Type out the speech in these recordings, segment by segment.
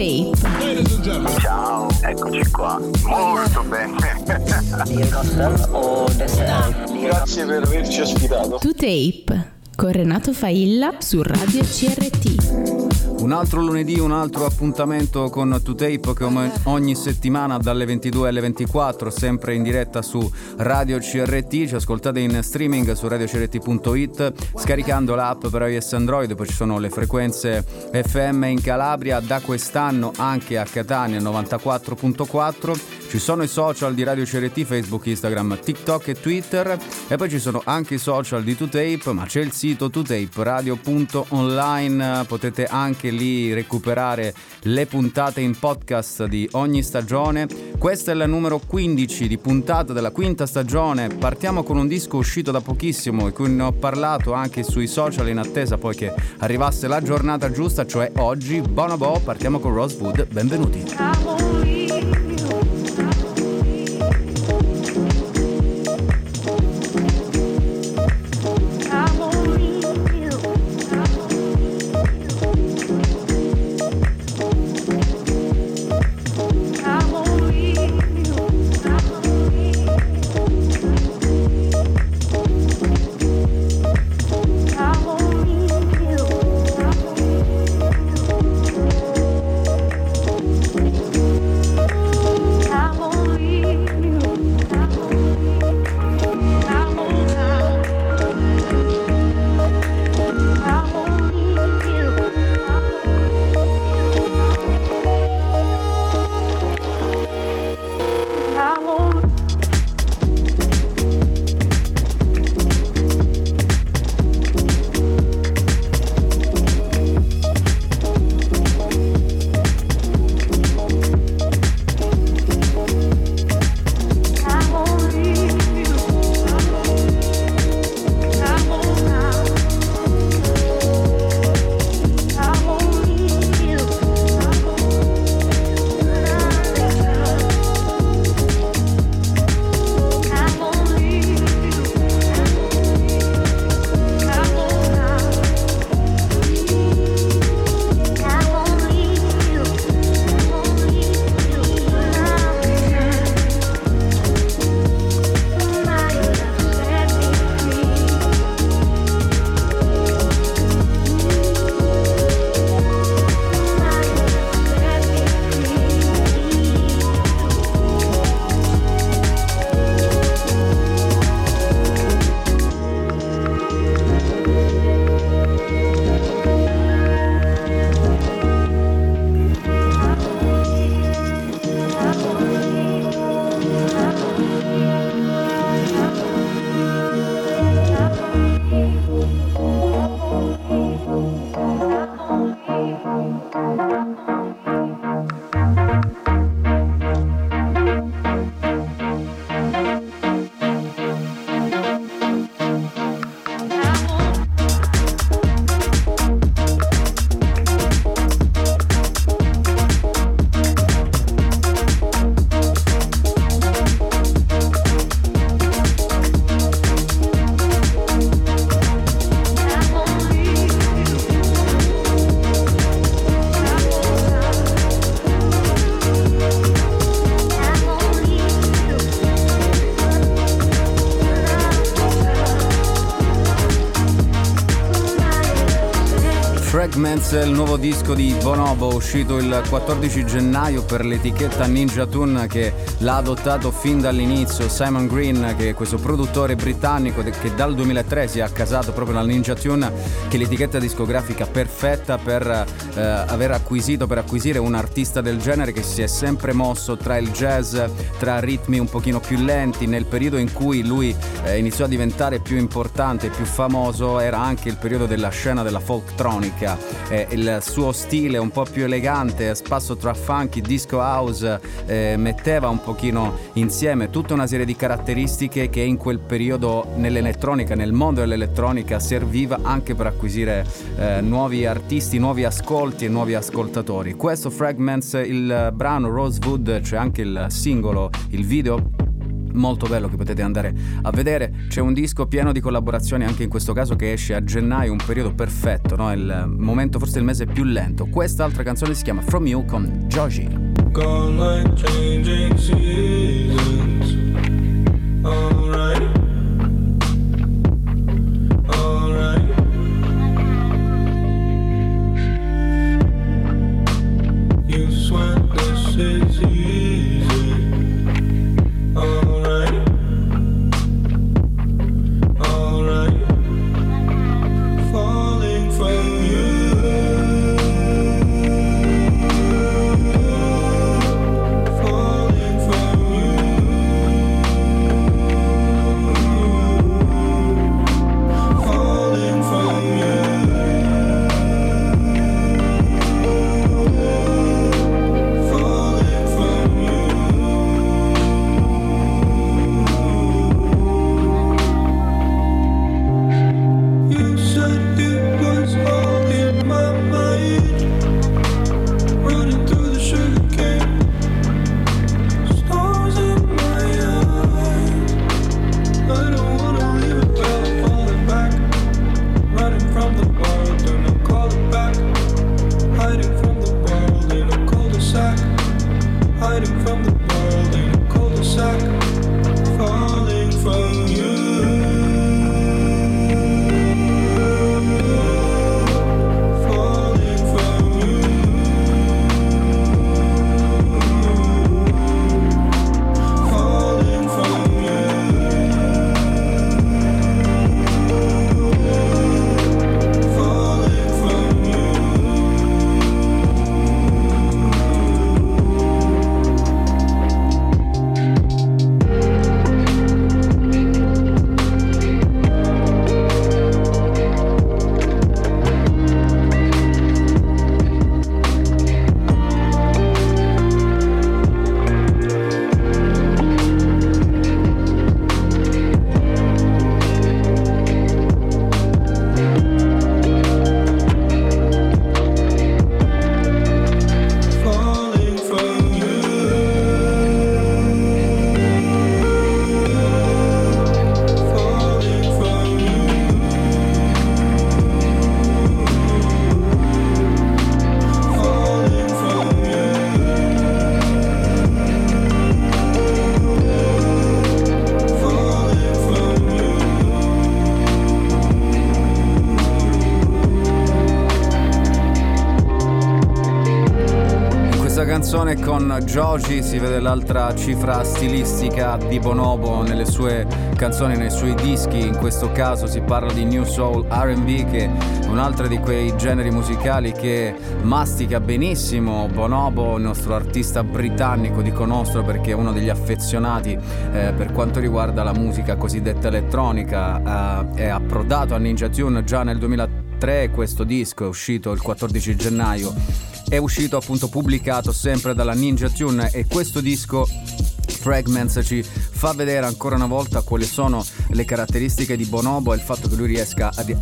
Tape. Ciao, eccoci qua. Molto bene. Grazie per averci ospitato. To Tape con Renato Failla su Radio CRT. Un altro lunedì, un altro appuntamento con 2Tape come ogni settimana dalle 22 alle 24, sempre in diretta su Radio CRT, ci ascoltate in streaming su radiocrt.it, scaricando l'app per iOS Android, poi ci sono le frequenze FM in Calabria, da quest'anno anche a Catania 94.4 ci sono i social di Radio CRT, Facebook, Instagram, TikTok e Twitter e poi ci sono anche i social di 2Tape, ma c'è il sito 2taperadio.online, potete anche lì recuperare le puntate in podcast di ogni stagione. Questo è il numero 15 di puntata della quinta stagione. Partiamo con un disco uscito da pochissimo e cui ne ho parlato anche sui social in attesa poi che arrivasse la giornata giusta, cioè oggi. Bonobo, partiamo con Rosewood, benvenuti. È il nuovo disco di Bonobo uscito il 14 gennaio per l'etichetta Ninja Tune che l'ha adottato fin dall'inizio. Simon Green, che è questo produttore britannico che dal 2003 si è accasato proprio nella Ninja Tune, che è l'etichetta discografica perfetta per eh, aver acquisito, per acquisire un artista del genere che si è sempre mosso tra il jazz, tra ritmi un pochino più lenti. Nel periodo in cui lui eh, iniziò a diventare più importante e più famoso era anche il periodo della scena della folktronica. Eh, il suo stile un po' più elegante, spasso tra funky, disco house, eh, metteva un pochino insieme tutta una serie di caratteristiche che in quel periodo nell'elettronica, nel mondo dell'elettronica, serviva anche per acquisire eh, nuovi artisti, nuovi ascolti e nuovi ascoltatori. Questo Fragments, il brano Rosewood, c'è anche il singolo, il video molto bello che potete andare a vedere. C'è un disco pieno di collaborazioni anche in questo caso che esce a gennaio, un periodo perfetto, no? il momento forse il mese più lento. Quest'altra canzone si chiama From You con Joji. Gone like changing seasons. Alright. Joji si vede l'altra cifra stilistica di Bonobo nelle sue canzoni, nei suoi dischi, in questo caso si parla di New Soul RB che è un altro di quei generi musicali che mastica benissimo Bonobo, il nostro artista britannico, dico nostro perché è uno degli affezionati eh, per quanto riguarda la musica cosiddetta elettronica, eh, è approdato a Ninja Tune già nel 2003, questo disco è uscito il 14 gennaio è uscito appunto pubblicato sempre dalla Ninja Tune e questo disco Fragments ci fa vedere ancora una volta quali sono le caratteristiche di Bonobo e il fatto che lui riesca ad,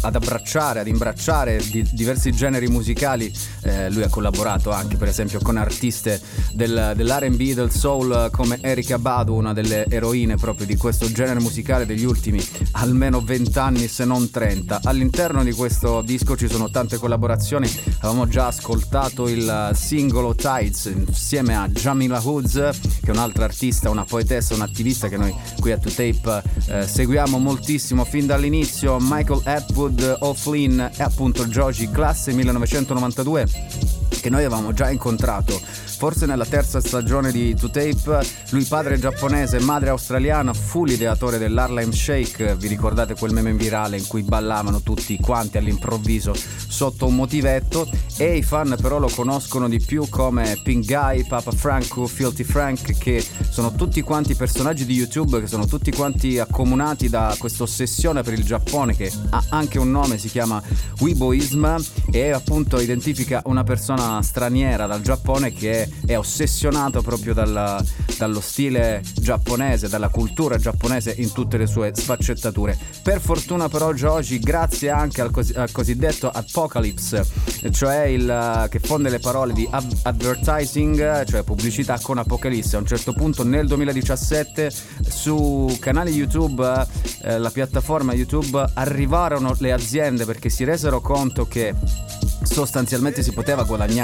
ad abbracciare, ad imbracciare di, diversi generi musicali. Eh, lui ha collaborato anche per esempio con artiste del, dell'RB, del soul come Erika Badu, una delle eroine proprio di questo genere musicale degli ultimi almeno 20 anni se non 30. All'interno di questo disco ci sono tante collaborazioni, avevamo già ascoltato il singolo Tides insieme a Jamila Hoods che è un'altra artista, una poetessa, un'attivista che noi qui a 2Tape eh, seguiamo moltissimo fin dall'inizio, Michael Atwood O'Flynn e appunto Joji, classe 1992 che noi avevamo già incontrato. Forse nella terza stagione di To Tape, lui padre giapponese, madre australiana, fu l'ideatore dell'Harlem Shake, vi ricordate quel meme virale in cui ballavano tutti quanti all'improvviso sotto un motivetto? E i fan però lo conoscono di più come Pink Guy, Papa Franco, Filthy Frank che sono tutti quanti personaggi di YouTube che sono tutti quanti accomunati da questa ossessione per il Giappone che ha anche un nome, si chiama Weiboism e appunto identifica una persona straniera dal Giappone che è ossessionato proprio dalla, dallo stile giapponese, dalla cultura giapponese in tutte le sue sfaccettature. Per fortuna però Joji, grazie anche al, cos- al cosiddetto Apocalypse, cioè il, che fonde le parole di advertising, cioè pubblicità con Apocalisse. A un certo punto nel 2017 su canale YouTube, eh, la piattaforma YouTube, arrivarono le aziende perché si resero conto che sostanzialmente si poteva guadagnare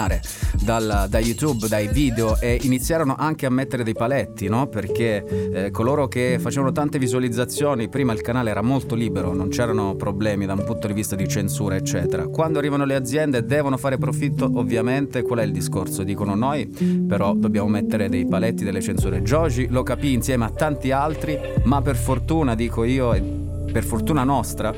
dal, da YouTube, dai video e iniziarono anche a mettere dei paletti, no? perché eh, coloro che facevano tante visualizzazioni, prima il canale era molto libero, non c'erano problemi da un punto di vista di censura, eccetera. Quando arrivano le aziende devono fare profitto, ovviamente qual è il discorso? Dicono noi, però dobbiamo mettere dei paletti, delle censure. Joji lo capì insieme a tanti altri, ma per fortuna, dico io, e per fortuna nostra,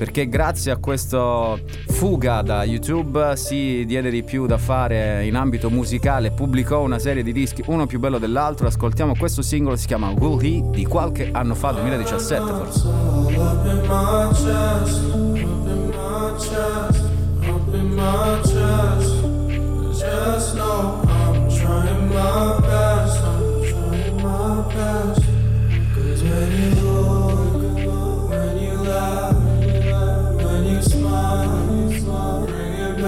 perché grazie a questa fuga da YouTube si diede di più da fare in ambito musicale, pubblicò una serie di dischi, uno più bello dell'altro. Ascoltiamo questo singolo, si chiama Will He di qualche anno fa, 2017 forse. My best, I'm trying my best. Cause when you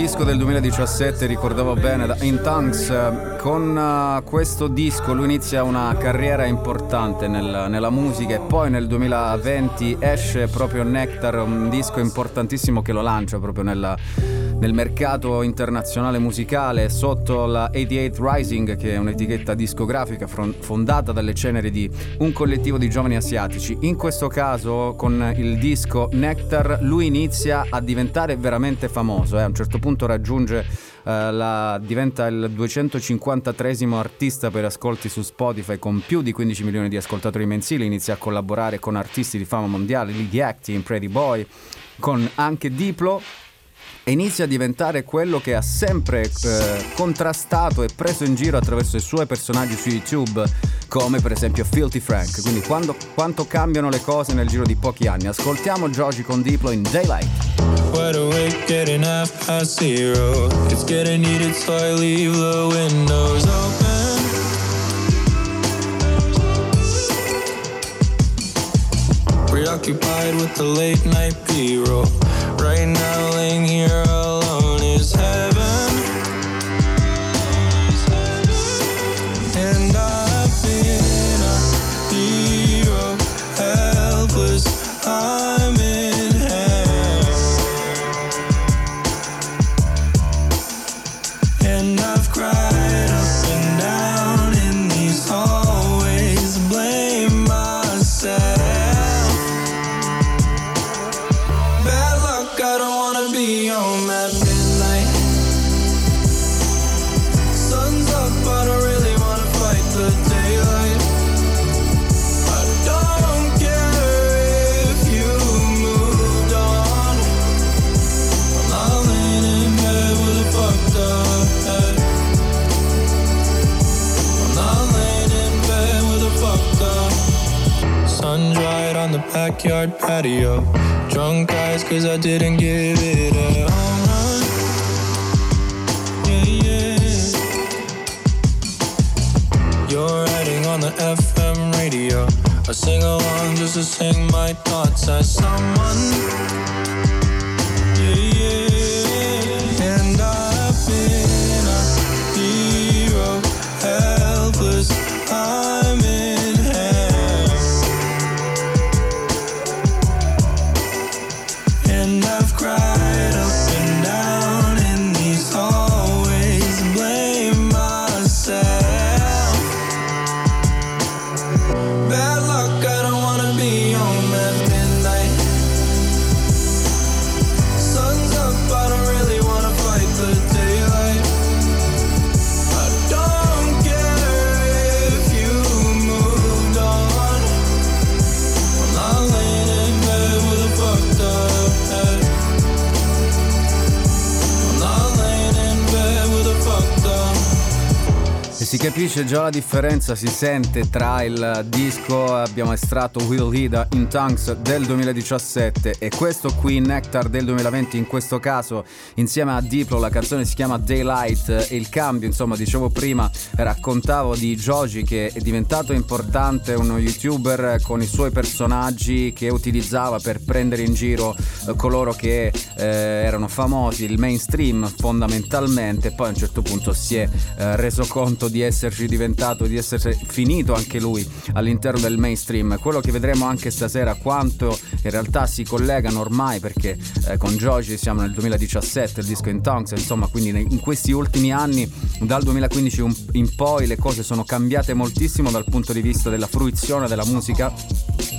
disco del 2017, ricordavo bene, da In Tongues. Con uh, questo disco lui inizia una carriera importante nel, nella musica e poi nel 2020 esce proprio Nectar, un disco importantissimo che lo lancia proprio nella nel mercato internazionale musicale sotto la 88 Rising, che è un'etichetta discografica fondata dalle ceneri di un collettivo di giovani asiatici. In questo caso, con il disco Nectar, lui inizia a diventare veramente famoso. Eh. A un certo punto raggiunge Uh, la, diventa il 253 artista per ascolti su Spotify con più di 15 milioni di ascoltatori mensili, inizia a collaborare con artisti di fama mondiale, Lily Acting, Pretty Boy, con anche Diplo inizia a diventare quello che ha sempre eh, contrastato e preso in giro attraverso i suoi personaggi su YouTube, come per esempio Filthy Frank. Quindi quando, quanto cambiano le cose nel giro di pochi anni. Ascoltiamo Joji con Diplo in Daylight. Preoccupied with the late night B-roll. Right now, laying here patio. Drunk eyes cause I didn't give it a home run. Yeah, yeah. You're riding on the FM radio. I sing along just to sing my thoughts as someone. Capisce già la differenza, si sente tra il disco abbiamo estratto Will He in Tongues del 2017 e questo qui Nectar del 2020 in questo caso insieme a Diplo la canzone si chiama Daylight il cambio insomma dicevo prima raccontavo di Joji che è diventato importante uno youtuber con i suoi personaggi che utilizzava per prendere in giro eh, coloro che eh, erano famosi il mainstream fondamentalmente poi a un certo punto si è eh, reso conto di essere esserci diventato, di essere finito anche lui all'interno del mainstream. Quello che vedremo anche stasera, quanto in realtà si collegano ormai, perché eh, con Joji siamo nel 2017, il disco in Tongues, insomma, quindi in questi ultimi anni, dal 2015 in poi, le cose sono cambiate moltissimo dal punto di vista della fruizione della musica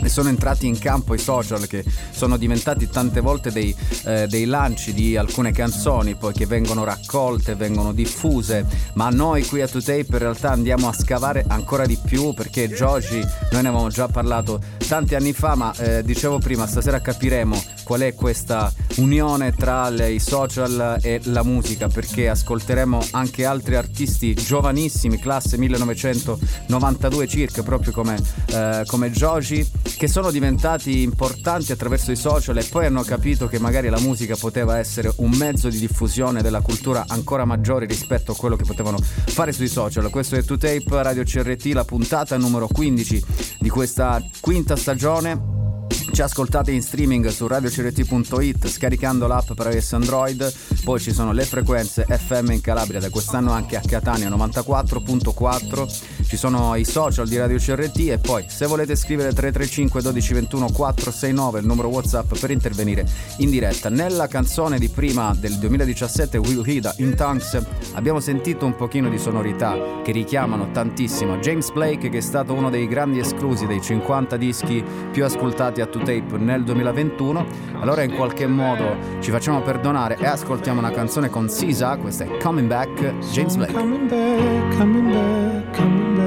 e sono entrati in campo i social che sono diventati tante volte dei, eh, dei lanci di alcune canzoni poi che vengono raccolte, vengono diffuse, ma noi qui a 2Tape realtà andiamo a scavare ancora di più perché Joji, noi ne avevamo già parlato tanti anni fa, ma eh, dicevo prima, stasera capiremo qual è questa unione tra le, i social e la musica perché ascolteremo anche altri artisti giovanissimi, classe 1992 circa, proprio come, eh, come Joji, che sono diventati importanti attraverso i social e poi hanno capito che magari la musica poteva essere un mezzo di diffusione della cultura ancora maggiore rispetto a quello che potevano fare sui social questo è 2Tape Radio CRT, la puntata numero 15 di questa quinta stagione. Ci ascoltate in streaming su radiocrt.it scaricando l'app per iOS Android, poi ci sono le frequenze FM in Calabria da quest'anno anche a Catania 94.4, ci sono i social di Radio CRT e poi se volete scrivere 335 1221 469 il numero WhatsApp per intervenire in diretta. Nella canzone di prima del 2017 Will Hida in Tongues abbiamo sentito un pochino di sonorità che richiamano tantissimo James Blake che è stato uno dei grandi esclusi dei 50 dischi più ascoltati a tutti tape nel 2021. Allora in qualche modo ci facciamo perdonare e ascoltiamo una canzone con Sisa, questa è Coming Back, James Blake. Coming back, coming back, coming back,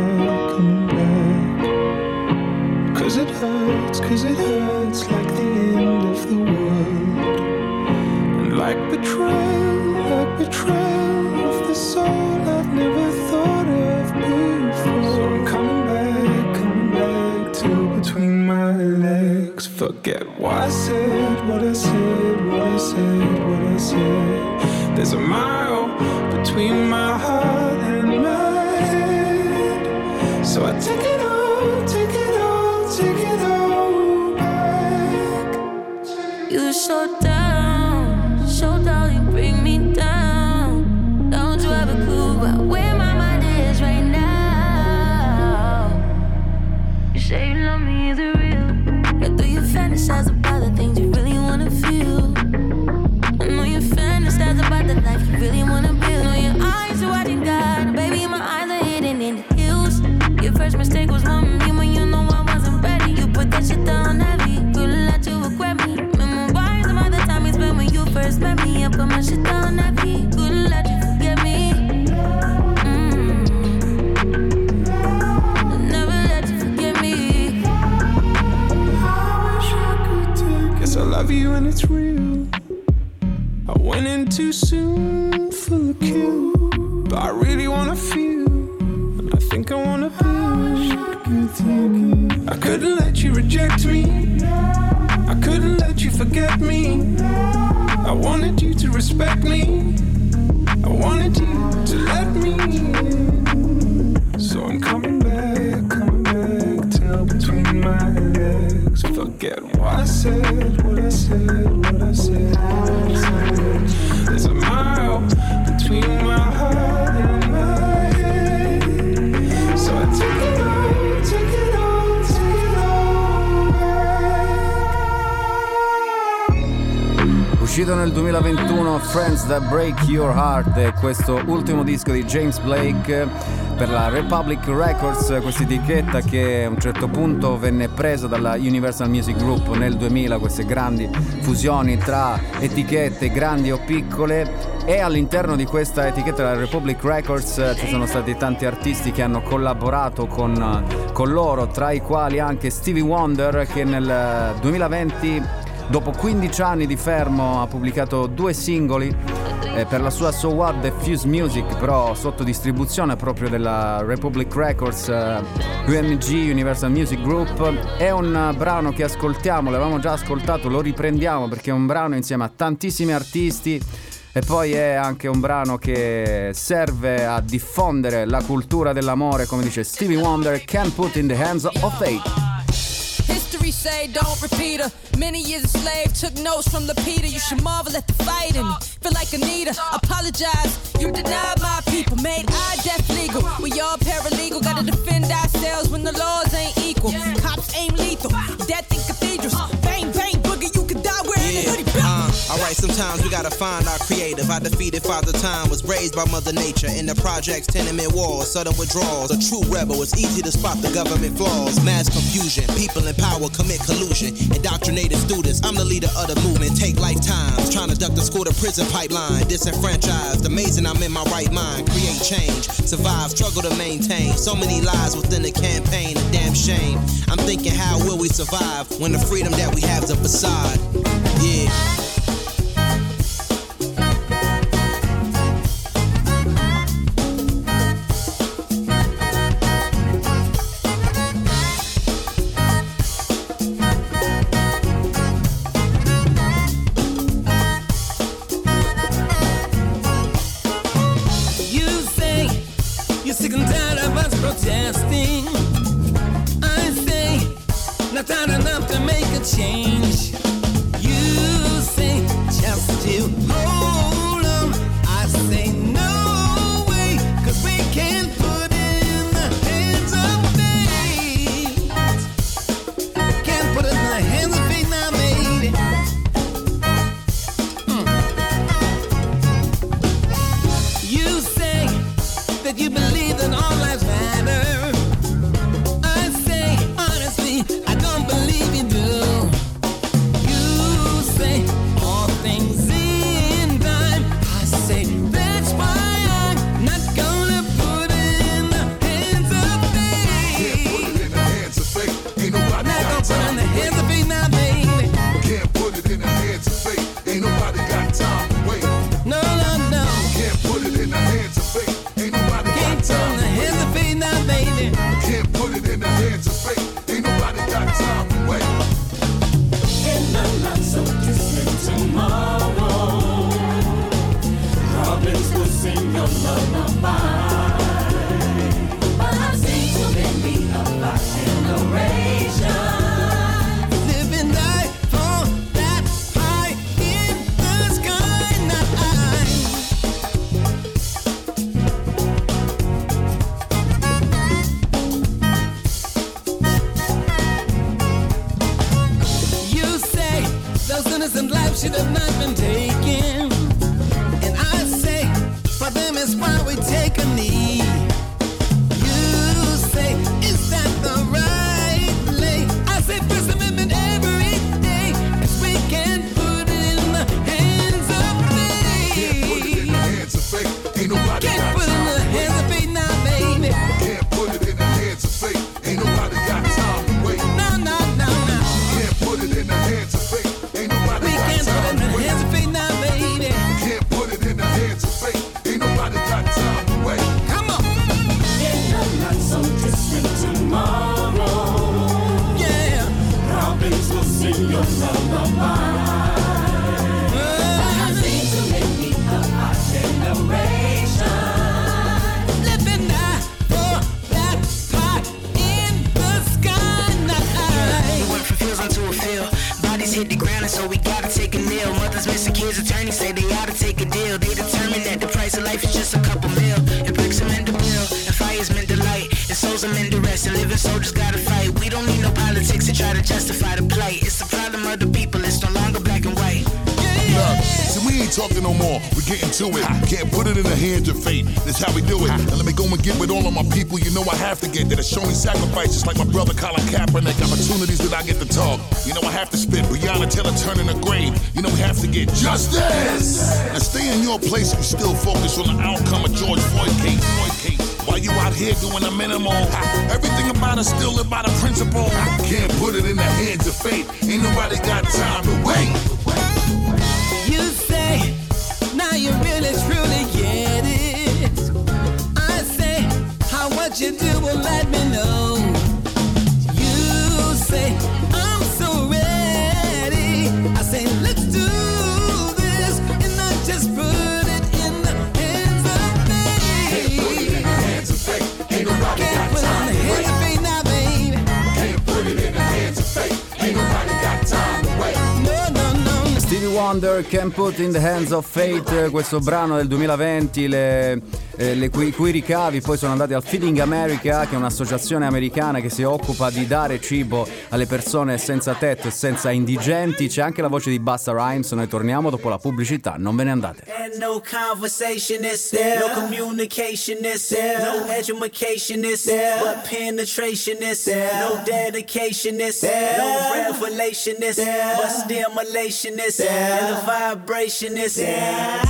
hurts, cause it hurts like the end of the world. And like betrayal, like betrayal of the soul I've never thought of before. So I'm coming back, coming back to between my legs. Forget what I said, what I said, what I said, what I said. There's a mile between my heart and my head. So I take it so down, so down, you bring me down. Don't you a clue about where my mind is right now? You say you love me, the fantasize about the things you really wanna feel. I know you fantasize about the life you really wanna build. Me. I put my shit down heavy, good mm. let you forget me. love you and it's real. I went in too soon for the kill, but I really wanna feel, and I think I wanna you. I couldn't let you reject me. I couldn't let you forget me. I wanted you to respect me. I wanted you to let me in. So I'm coming back, coming back, tail between my legs. Forget what I said, what I said, what I said. What I said. There's a mile between my heart and Uscito nel 2021 Friends That Break Your Heart questo ultimo disco di James Blake per la Republic Records, questa etichetta che a un certo punto venne presa dalla Universal Music Group nel 2000, queste grandi fusioni tra etichette grandi o piccole e all'interno di questa etichetta della Republic Records eh, ci sono stati tanti artisti che hanno collaborato con, con loro, tra i quali anche Stevie Wonder che nel 2020 Dopo 15 anni di fermo ha pubblicato due singoli eh, per la sua So What The Fuse Music, però sotto distribuzione proprio della Republic Records, eh, UMG Universal Music Group. È un brano che ascoltiamo, l'avevamo già ascoltato, lo riprendiamo perché è un brano insieme a tantissimi artisti. E poi è anche un brano che serve a diffondere la cultura dell'amore, come dice Stevie Wonder, Can't Put in the Hands of Fate. Say don't repeat her. Many years a slave, took notes from the Peter. You should marvel at the fighting. Feel like Anita, apologize. You denied my people, made I death legal. We all paralegal, gotta defend ourselves when the laws ain't equal. Cops aim lethal, death in cathedrals. Bang, bang, boogie, you could die wearing a hoodie. Alright, sometimes we gotta find our creative. I defeated Father Time, was raised by Mother Nature. In the projects, tenement walls, sudden withdrawals. A true rebel, it's easy to spot the government flaws. Mass confusion, people in power commit collusion. Indoctrinated students, I'm the leader of the movement. Take lifetimes, trying to duck the school to prison pipeline. Disenfranchised, amazing I'm in my right mind. Create change, survive, struggle to maintain. So many lies within the campaign, a damn shame. I'm thinking, how will we survive when the freedom that we have's a facade? Yeah. To get with all of my people. You know I have to get that. It's showing sacrifices like my brother Colin Kaepernick. Opportunities that I get to talk. You know I have to spit. Breonna Taylor turning a grave. You know we have to get justice. Now stay in your place and still focus on the outcome of George Floyd case. Floyd case. You out here doing the minimal, everything about us still live by the principle. Can't put it in the hands of fate. Ain't nobody got time to wait. Wonder, Can Put in the Hands of Fate, questo brano del 2020, le, eh, le cui, cui ricavi poi sono andati al Feeding America, che è un'associazione americana che si occupa di dare cibo alle persone senza tetto e senza indigenti. C'è anche la voce di Basta Rhymes, noi torniamo dopo la pubblicità, non ve ne andate. And no conversation is there, no communication is there, no education is there, but penetration is there, no dedication is there, no revelation is there, but stimulation is there, and the vibration is there.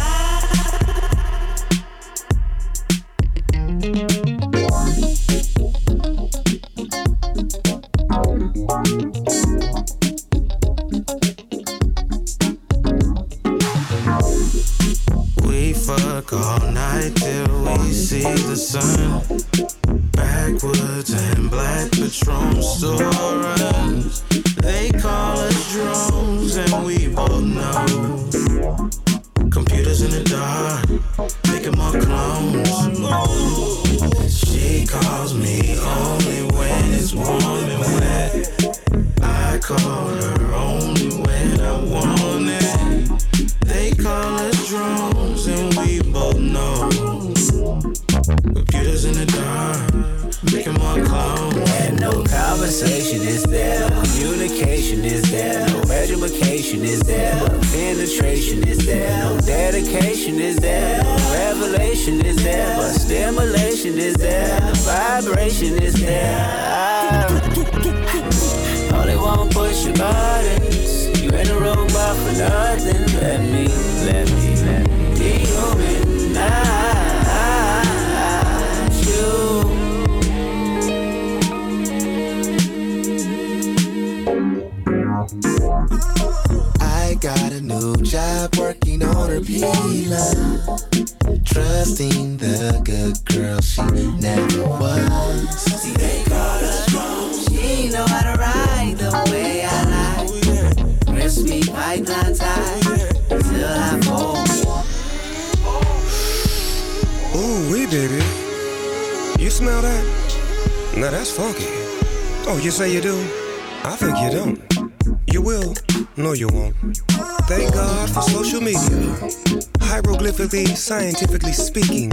Scientifically speaking,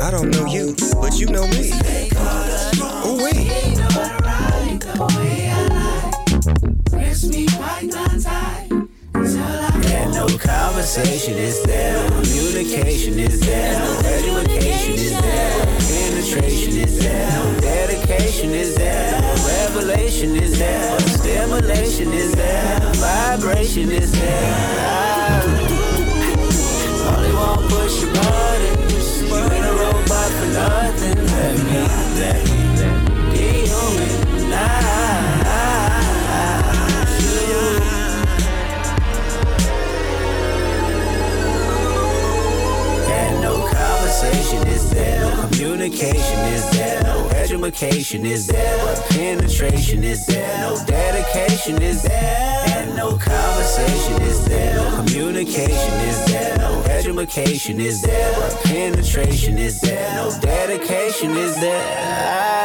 I don't know you, but you know me. No is there, but penetration is there, no dedication is there, and no conversation is there, no communication is there, no education is there, but penetration is there, no dedication is there.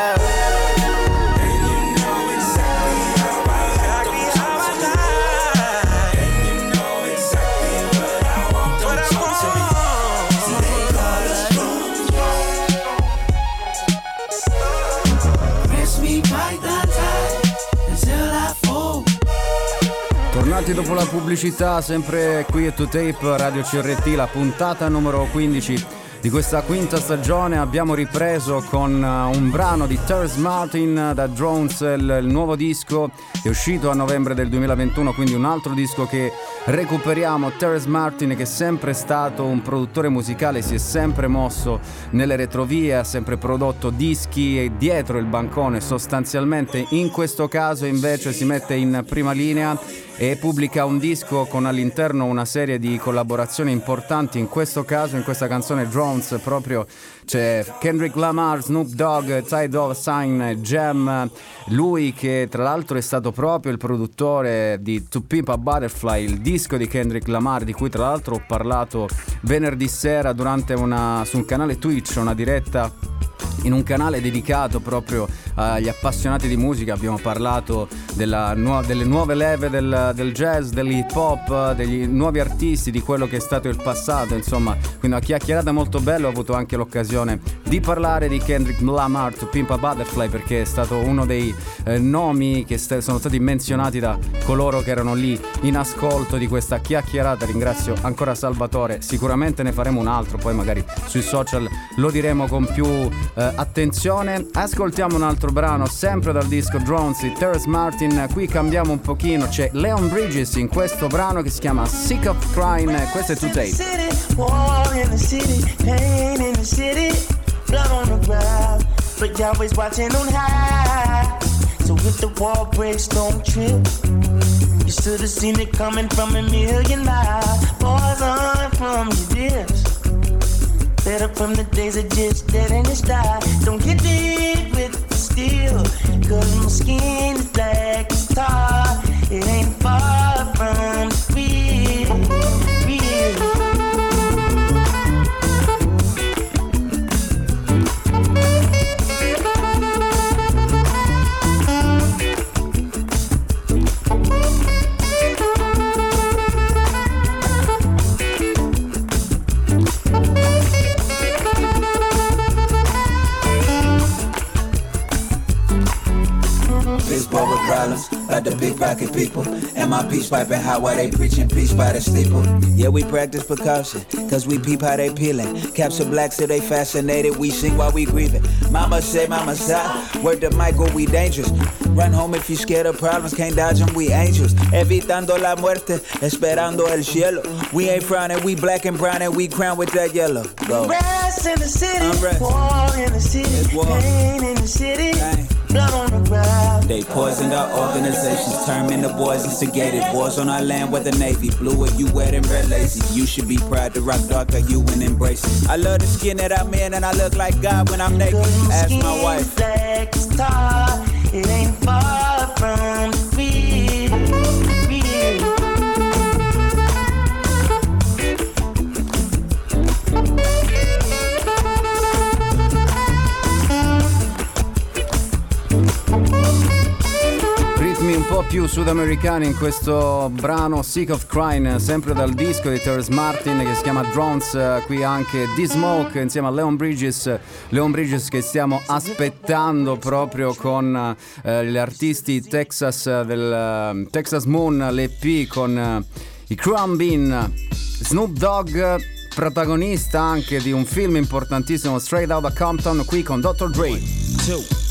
Bentornati dopo la pubblicità, sempre qui a 2Tape Radio CRT, la puntata numero 15 di questa quinta stagione abbiamo ripreso con uh, un brano di Terrence Martin da Drones, il, il, nuovo disco che è uscito a novembre del 2021, quindi un altro disco che recuperiamo. Terrence Martin che è sempre stato un produttore musicale, si è sempre mosso nelle retrovie, ha sempre prodotto dischi dietro il bancone sostanzialmente, in questo caso invece si mette in prima linea e pubblica un disco con all'interno una serie di collaborazioni importanti, in questo caso in questa canzone Drones proprio c'è Kendrick Lamar, Snoop Dogg, Ty Dolla Sign, Jam, lui che tra l'altro è stato proprio il produttore di To Pimp a Butterfly, il disco di Kendrick Lamar di cui tra l'altro ho parlato venerdì sera durante una, su un canale Twitch, una diretta in un canale dedicato proprio agli appassionati di musica abbiamo parlato nu- delle nuove leve del, del, jazz, dell'hip hop, degli nuovi artisti, di quello che è stato il passato, insomma, quindi una chiacchierata molto bella, ho avuto anche l'occasione di parlare di Kendrick Lamar to Pimpa Butterfly perché è stato uno dei eh, nomi che st- sono stati menzionati da coloro che erano lì in ascolto di questa chiacchierata, ringrazio ancora Salvatore, sicuramente ne faremo un altro, poi magari sui social lo diremo con più eh, attenzione. Ascoltiamo un altro brano, sempre dal disco Drones di Terrence Martin. Qui cambiamo un pochino, c'è Leon Bridges in questo brano che si chiama Sick of Crying. Questo è Today. But Yahweh's watching on high. So if the wall breaks, don't trip. You should have seen it coming from a million miles. Poison from your dips. Better from the days of just in the style. Don't get deep with the steel. Cause my skin is black as tar. It ain't far from problems, like the big rocket people. And my peace piping hot while they preaching peace by the steeple. Yeah, we practice precaution, cause we peep how they peeling. Caps Capture blacks so they fascinated, we sing while we grieving. Mama say, mama stop, word to Michael, we dangerous. Run home if you scared of problems, can't dodge them, we angels. Evitando la muerte, esperando el cielo. We ain't frowning, we black and brown and we crown with that yellow. Go. Rest in the city, war in the city, pain in the city. Dang blood on the ground. They poisoned our organizations, turning the boys instigated. Wars on our land with the Navy, blue or you wet and red lazy. You should be proud to rock dark, are you and embrace it. I love the skin that I'm in, and I look like God when I'm naked. Ask my wife. Black star, it ain't far from po' più sudamericani in questo brano Sick of Crying, sempre dal disco di Terrence Martin che si chiama Drones, qui anche D-Smoke insieme a Leon Bridges, Leon Bridges che stiamo aspettando proprio con eh, gli artisti Texas del uh, Texas Moon, l'EP con uh, i Crumb Bean, Snoop Dogg protagonista anche di un film importantissimo Straight Outta Compton qui con Dr. Dre. Two.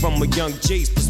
from a young G's perspective.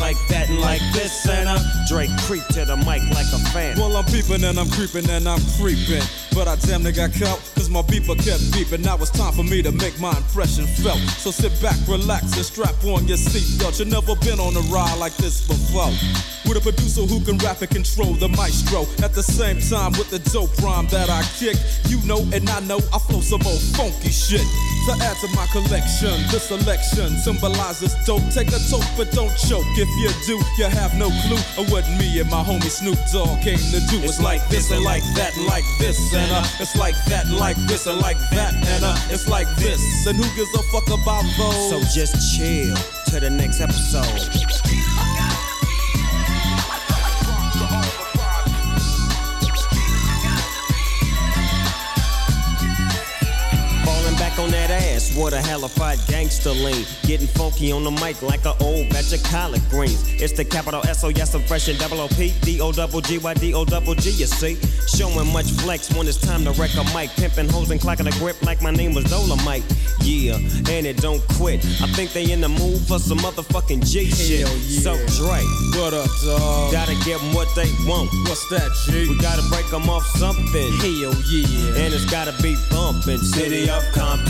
like that and like this, and Drake creep to the mic like a fan. Well, I'm peeping and I'm creeping and I'm creeping. But I damn near got caught, cause my beeper kept beeping. Now it's time for me to make my impression felt. So sit back, relax, and strap on your seatbelt. You've never been on a ride like this before. With a producer who can rap and control the maestro. At the same time, with the dope rhyme that I kick. You know, and I know I flow some old funky shit. To add to my collection, this selection symbolizes dope. Take a toke, but don't choke. If you do, you have no clue of what me and my homie Snoop Dogg came to do. It's like this and like that like this and uh, it's like that like this and like that and uh, it's like this. And who gives a fuck about those? So just chill to the next episode. On that ass, what a hellified gangster lean. Getting funky on the mic like an old batch of collard greens. It's the capital S O yes, I'm fresh and double O P D O double G Y D O double G. You see, showing much flex when it's time to wreck a mic. Pimping hoes and clocking a grip like my name was Dolomite. Yeah, and it don't quit. I think they in the mood for some motherfucking G shit. So Dre, what up, dog? Gotta give 'em what they want. What's that, G? We gotta break 'em off something. Hell yeah. And it's gotta be bumpin'. City of Compton.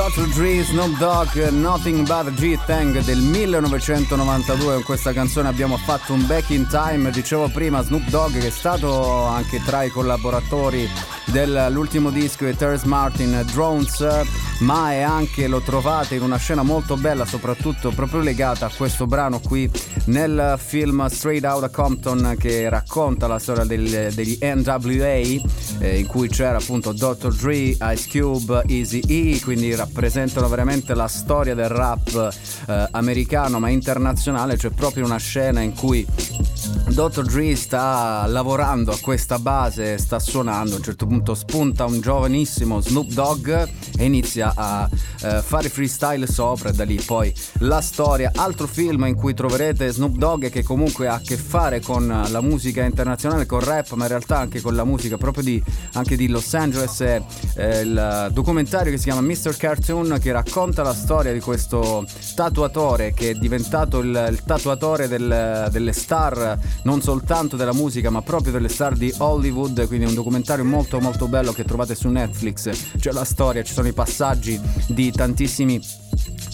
Dr. Dre, Snoop Dogg, Nothing But G-Tang del 1992 con questa canzone abbiamo fatto un back in time dicevo prima Snoop Dogg che è stato anche tra i collaboratori dell'ultimo disco di Terrence Martin Drones ma è anche lo trovate in una scena molto bella soprattutto proprio legata a questo brano qui nel film Straight Outta Compton che racconta la storia del, degli NWA eh, in cui c'era appunto Dr. Dre, Ice Cube, Easy E quindi rappresentano veramente la storia del rap eh, americano ma internazionale c'è proprio una scena in cui Dr. Dre sta lavorando a questa base, sta suonando, a un certo punto spunta un giovanissimo Snoop Dogg e inizia a eh, fare freestyle sopra e da lì poi la storia. Altro film in cui troverete Snoop Dogg che comunque ha a che fare con la musica internazionale, con rap, ma in realtà anche con la musica proprio di, anche di Los Angeles, è eh, il documentario che si chiama Mr. Cartoon che racconta la storia di questo tatuatore che è diventato il, il tatuatore del, delle star non soltanto della musica ma proprio delle star di Hollywood quindi un documentario molto molto bello che trovate su Netflix. C'è la storia ci sono i passaggi di tantissimi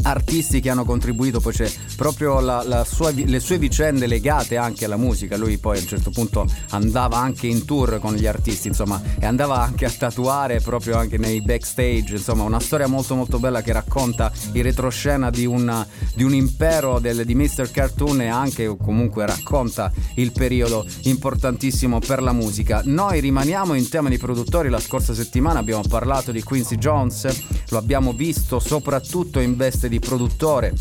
artisti che hanno contribuito, poi c'è proprio la, la sua, le sue vicende legate anche alla musica. Lui poi a un certo punto andava anche in tour con gli artisti, insomma, e andava anche a tatuare proprio anche nei backstage. Insomma, una storia molto molto bella che racconta il retroscena di, una, di un impero del, di Mr. Cartoon e anche comunque racconta il periodo importantissimo per la musica. Noi rimaniamo in tema di produttori. La scorsa settimana abbiamo parlato di Quincy Jones, lo abbiamo visto soprattutto in veste di produttore.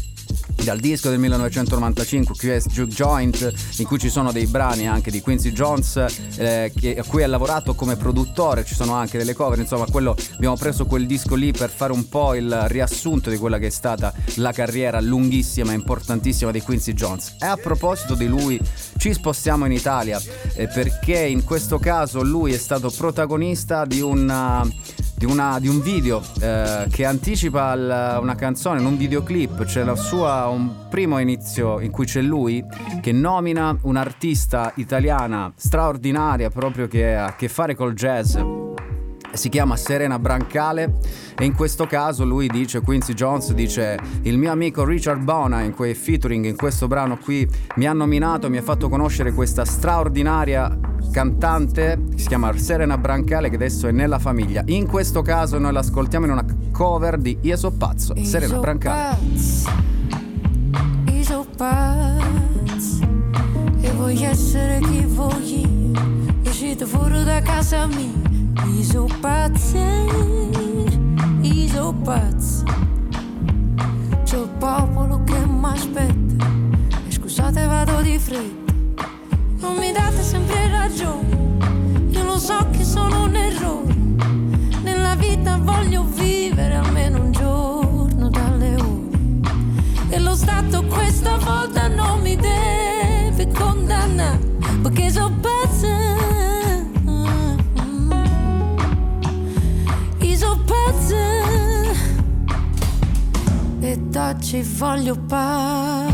Dal disco del 1995 QS Juke Joint in cui ci sono dei brani anche di Quincy Jones eh, che, a cui ha lavorato come produttore ci sono anche delle cover. Insomma quello, abbiamo preso quel disco lì per fare un po' il riassunto di quella che è stata la carriera lunghissima e importantissima di Quincy Jones. E a proposito di lui ci spostiamo in Italia eh, perché in questo caso lui è stato protagonista di una di, una, di, un video eh, che anticipa il, una canzone in un videoclip, c'è la sua, un primo inizio in cui c'è lui che nomina un'artista italiana straordinaria proprio che ha a che fare col jazz si chiama Serena Brancale e in questo caso lui dice, Quincy Jones dice il mio amico Richard Bona in quei featuring in questo brano qui mi ha nominato, mi ha fatto conoscere questa straordinaria cantante si chiama Serena Brancale che adesso è nella famiglia. In questo caso noi l'ascoltiamo in una cover di Io so pazzo, Serena Brancale. Io so pazzo e voglio essere chi voglio, uscito fuori da casa mia. Io so pazzo, io so pazzo. C'è il popolo che mi aspetta, e scusate vado di fretta. Non mi date sempre ragione, io lo so che sono un errore. Nella vita voglio vivere Oggi voglio parlare.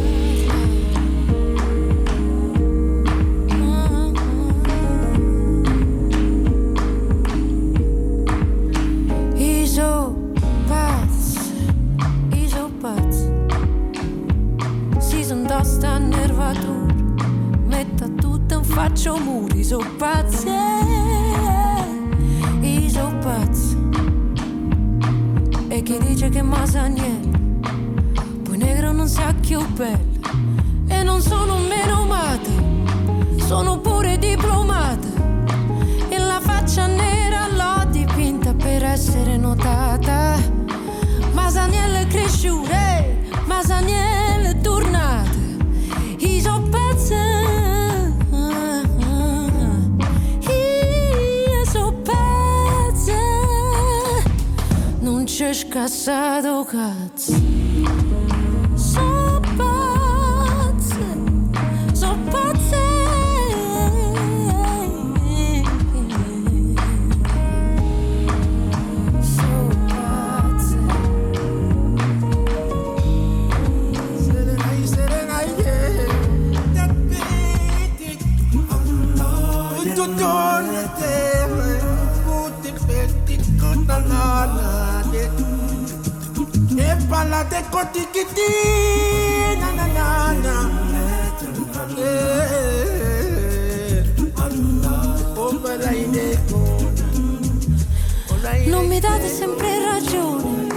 Sta nervatura, metta tutto in faccia muri, so pazzo, io so pazzo. E chi dice che ma niente, è bello. E non sono meno amata, sono pure diplomata. E la faccia nera l'ho dipinta per essere notata. Eh, Masaniello è tornata. Io so pazza. Io so pazza. Non c'è scassato cazzo. Palate kotikiti na na na na Eh, oh, Non mi date sempre ragione,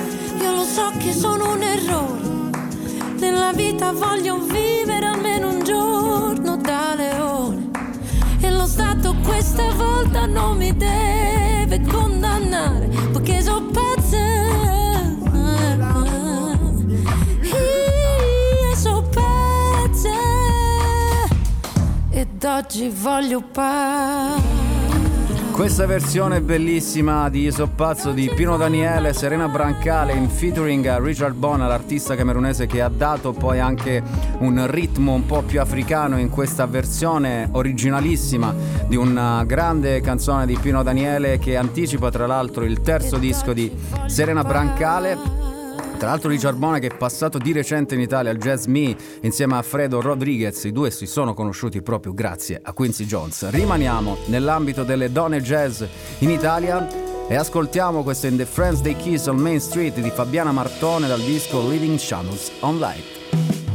io lo so che sono un errore. Nella vita voglio vivere almeno un giorno da leone. E lo Stato questa volta non mi deve condannare, Ed oggi voglio parlare. Questa versione bellissima di Isoppazzo di Pino Daniele, Serena Brancale in featuring a Richard Bona, l'artista camerunese che ha dato poi anche un ritmo un po' più africano in questa versione originalissima di una grande canzone di Pino Daniele che anticipa tra l'altro il terzo disco di Serena Brancale. Tra l'altro Richard Bona che è passato di recente in Italia al Jazz Me insieme a Fredo Rodriguez, i due si sono conosciuti proprio grazie a Quincy Jones. Rimaniamo nell'ambito delle donne jazz in Italia e ascoltiamo questo In the Friends They Kiss on Main Street di Fabiana Martone dal disco Living Channels Online. Downtown,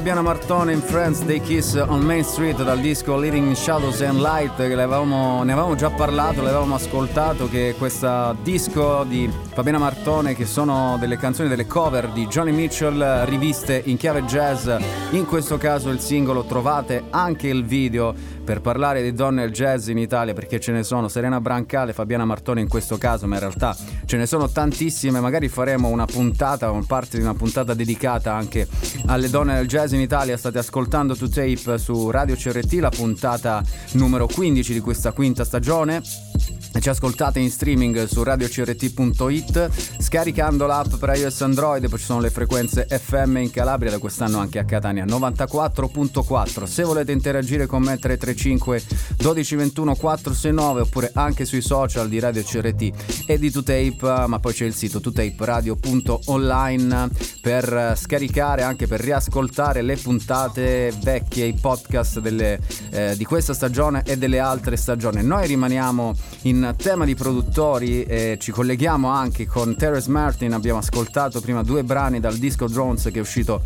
Fabiana Martone in Friends They Kiss on Main Street dal disco Living in Shadows and Light che avevamo, ne avevamo già parlato, l'avevamo ascoltato che questo disco di Fabiana Martone che sono delle canzoni, delle cover di Johnny Mitchell riviste in chiave jazz. In questo caso il singolo trovate anche il video per parlare di donne del jazz in Italia perché ce ne sono. Serena Brancale, Fabiana Martone in questo caso ma in realtà ce ne sono tantissime. Magari faremo una puntata, parte di una puntata dedicata anche alle donne del jazz in Italia state ascoltando To Tape su Radio CRT la puntata numero 15 di questa quinta stagione ci ascoltate in streaming su radiocrt.it scaricando l'app per iOS Android poi ci sono le frequenze FM in Calabria da quest'anno anche a Catania 94.4 se volete interagire con me 335 1221 469 oppure anche sui social di Radio CRT e di 2Tape ma poi c'è il sito 2taperadio.online per scaricare anche per riascoltare le puntate vecchie i podcast delle, eh, di questa stagione e delle altre stagioni. Noi rimaniamo in tema di produttori eh, ci colleghiamo anche con Terence Martin, abbiamo ascoltato prima due brani dal disco Drones che è uscito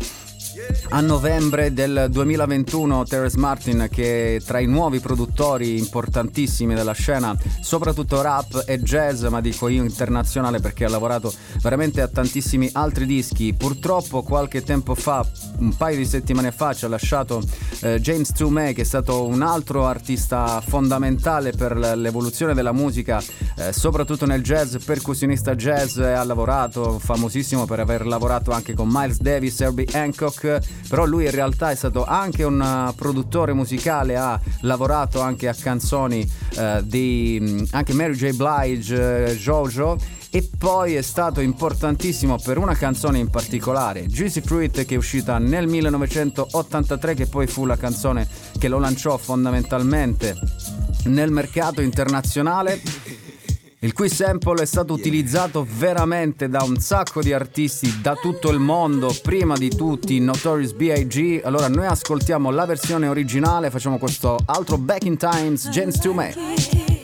a novembre del 2021 Terence Martin che è tra i nuovi produttori importantissimi della scena soprattutto rap e jazz ma dico io internazionale perché ha lavorato veramente a tantissimi altri dischi purtroppo qualche tempo fa un paio di settimane fa ci ha lasciato eh, James Toomey che è stato un altro artista fondamentale per l'evoluzione della musica eh, soprattutto nel jazz percussionista jazz ha lavorato famosissimo per aver lavorato anche con Miles Davis Herbie Hancock però lui in realtà è stato anche un uh, produttore musicale, ha lavorato anche a canzoni uh, di anche Mary J. Blige, uh, Jojo e poi è stato importantissimo per una canzone in particolare, Juicy Fruit che è uscita nel 1983 che poi fu la canzone che lo lanciò fondamentalmente nel mercato internazionale il cui sample è stato utilizzato veramente da un sacco di artisti da tutto il mondo, prima di tutti Notorious B.I.G. Allora noi ascoltiamo la versione originale, facciamo questo altro Back in Times, James Toomey. molti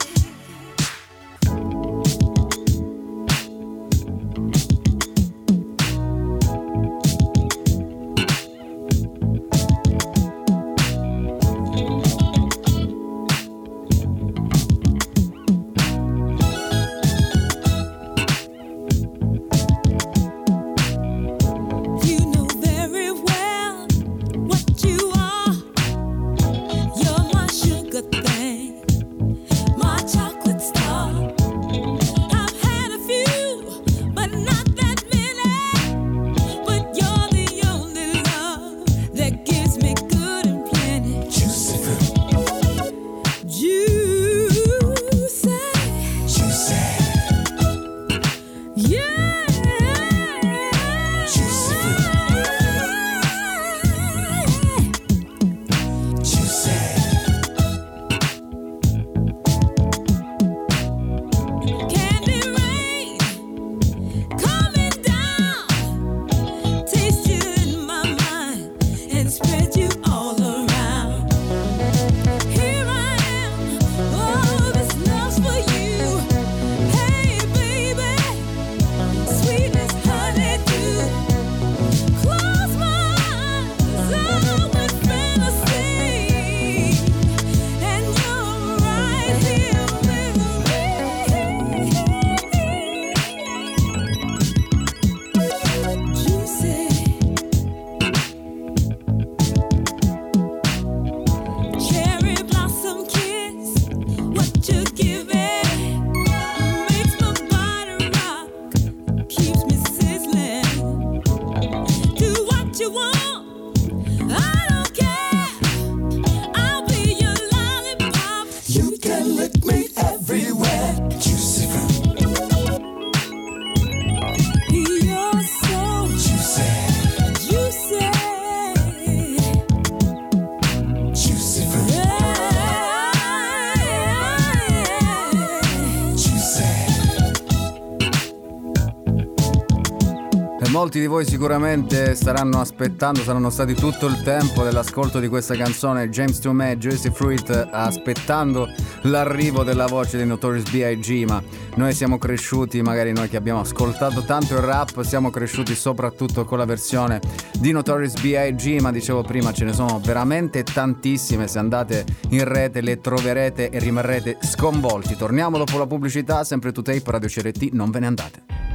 di voi sicuramente staranno aspettando, saranno stati tutto il tempo dell'ascolto di questa canzone James Tomei, Juicy Fruit, aspettando l'arrivo della voce di Notorious B.I.G. Ma noi siamo cresciuti, magari noi che abbiamo ascoltato tanto il rap, siamo cresciuti soprattutto con la versione di Notorious B.I.G. Ma dicevo prima, ce ne sono veramente tantissime. Se andate in rete le troverete e rimarrete sconvolti. Torniamo dopo la pubblicità, sempre to tape Radio CRT, non ve ne andate.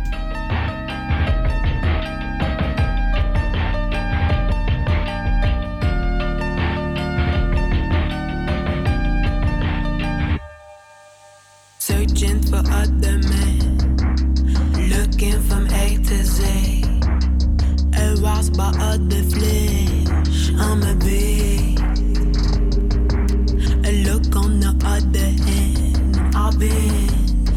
Aroused by other flesh, I'm a bee. A look on the other hand, I've been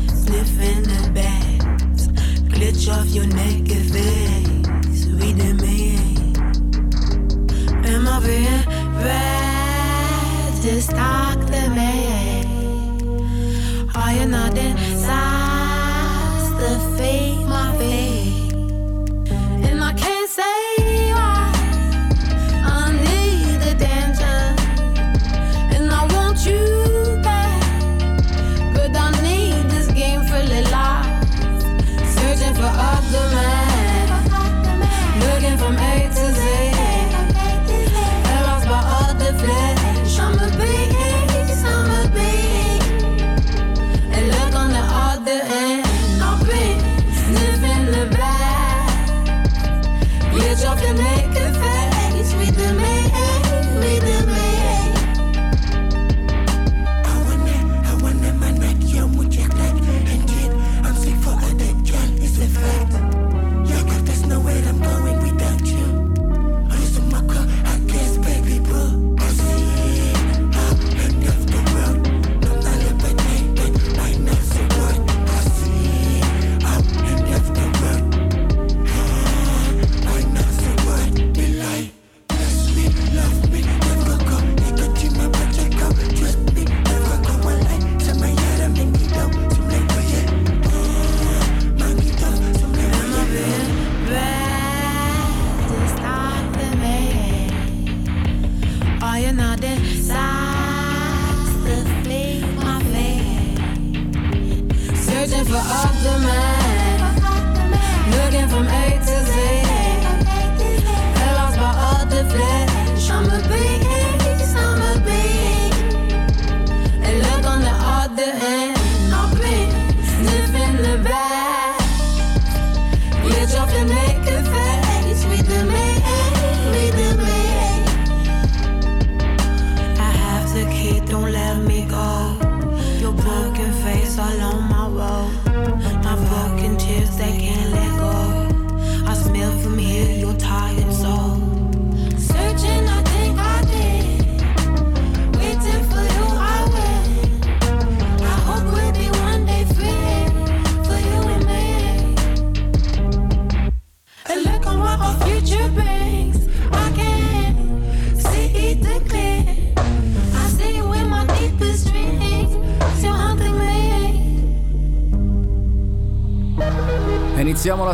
sniffing the bags. Glitch off your naked face, we the man. Am I being bad to stalk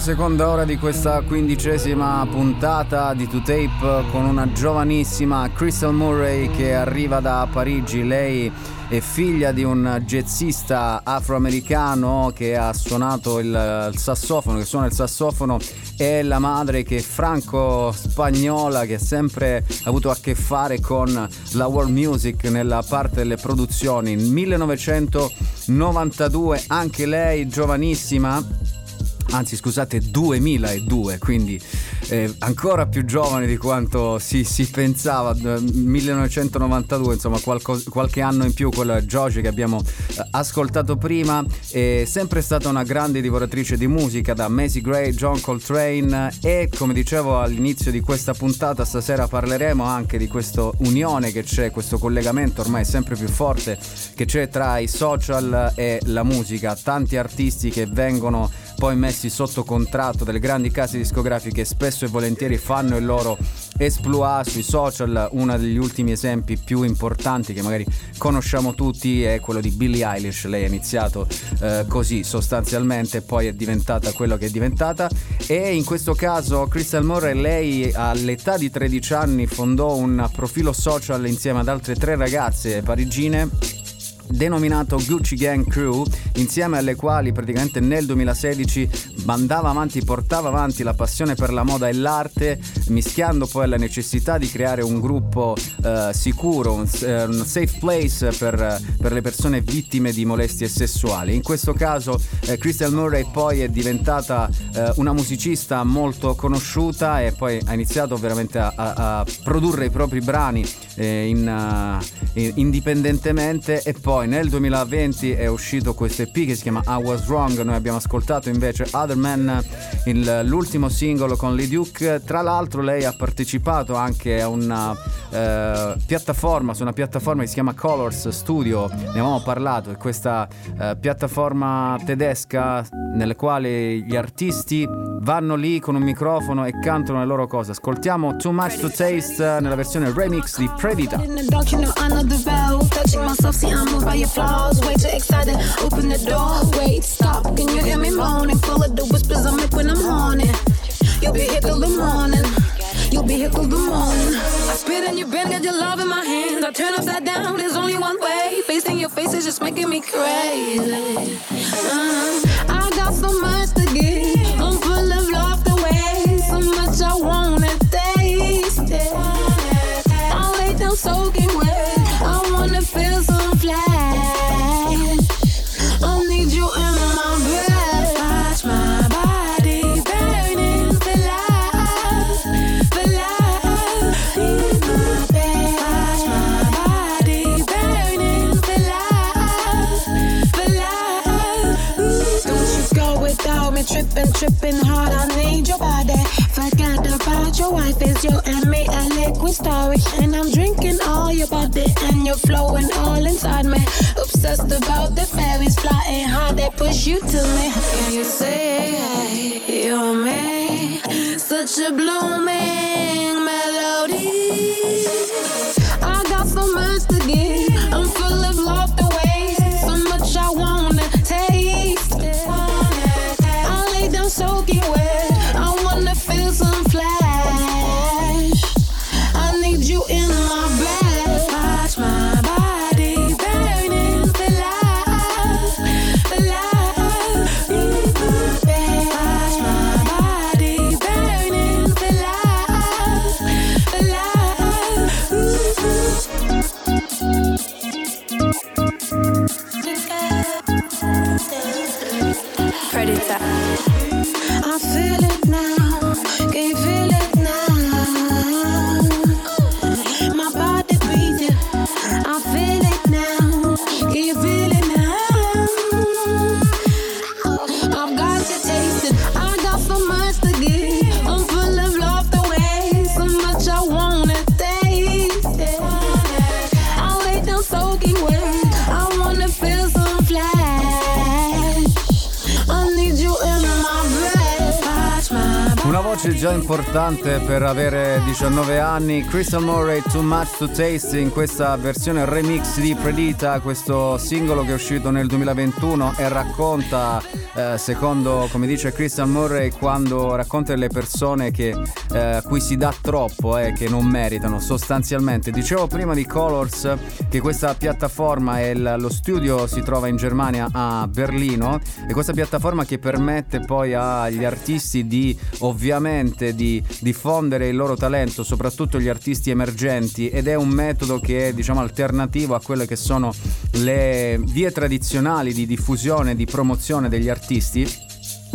seconda ora di questa quindicesima puntata di 2Tape con una giovanissima Crystal Murray che arriva da Parigi. Lei è figlia di un jazzista afroamericano che ha suonato il, sassofono, che suona il sassofono e la madre che è franco-spagnola che ha sempre avuto a che fare con la world music nella parte delle produzioni. Nel 1992 anche lei giovanissima anzi scusate 2002 quindi eh, ancora più giovane di quanto si, si pensava. Eh, 1992 insomma qualco- qualche anno in più quella Joji che abbiamo eh, ascoltato prima è sempre stata una grande divoratrice di musica da Macy Gray, John Coltrane e come dicevo all'inizio di questa puntata stasera parleremo anche di questa unione che c'è questo collegamento ormai sempre più forte che c'è tra i social e la musica. Tanti artisti che vengono poi messi sotto contratto dalle grandi case discografiche spesso e volentieri fanno il loro esploit sui social. Uno degli ultimi esempi più importanti che magari conosciamo tutti è quello di Billie Eilish. Lei ha iniziato eh, così sostanzialmente, poi è diventata quello che è diventata e in questo caso Crystal Moore lei all'età di 13 anni fondò un profilo social insieme ad altre tre ragazze parigine denominato Gucci Gang Crew, insieme alle quali praticamente nel 2016 mandava avanti, portava avanti la passione per la moda e l'arte, mischiando poi la necessità di creare un gruppo eh, sicuro, un, eh, un, safe place per, per, le persone vittime di molestie sessuali. In questo caso eh, Crystal Murray poi è diventata eh, una musicista molto conosciuta e poi ha iniziato veramente a, a, a produrre i propri brani eh, in, uh, indipendentemente e poi poi nel 2020 è uscito questo EP che si chiama I Was Wrong, noi abbiamo ascoltato invece Other Man, il, l'ultimo singolo con Lee Duke, tra l'altro lei ha partecipato anche a una eh, piattaforma, su una piattaforma che si chiama Colors Studio, ne avevamo parlato, è questa eh, piattaforma tedesca nelle quali gli artisti vanno lì con un microfono e cantano le loro cose. Ascoltiamo Too Much to Taste nella versione remix di Previta. By your flaws, way too excited. Open the door, wait, stop. Can you hear me moaning? Full of the whispers I make when I'm horny. You'll be here till the morning. You'll be here till the morning. I spit in your bed, got your love in my hands. I turn upside down, there's only one way. Facing your face is just making me crazy. Uh, I got so much you're all inside me. Obsessed about the fairies flying high, they push you to me. Can you say you're me? Such a blooming melody. Già importante per avere 19 anni, Crystal Murray Too Much to Taste in questa versione remix di Predita, questo singolo che è uscito nel 2021 e racconta, eh, secondo come dice Crystal Murray, quando racconta delle persone che, eh, cui si dà troppo e eh, che non meritano sostanzialmente. Dicevo prima di Colors che questa piattaforma e lo studio si trova in Germania a Berlino e questa piattaforma che permette poi agli artisti di ovviamente di diffondere il loro talento, soprattutto gli artisti emergenti ed è un metodo che è diciamo alternativo a quelle che sono le vie tradizionali di diffusione, di promozione degli artisti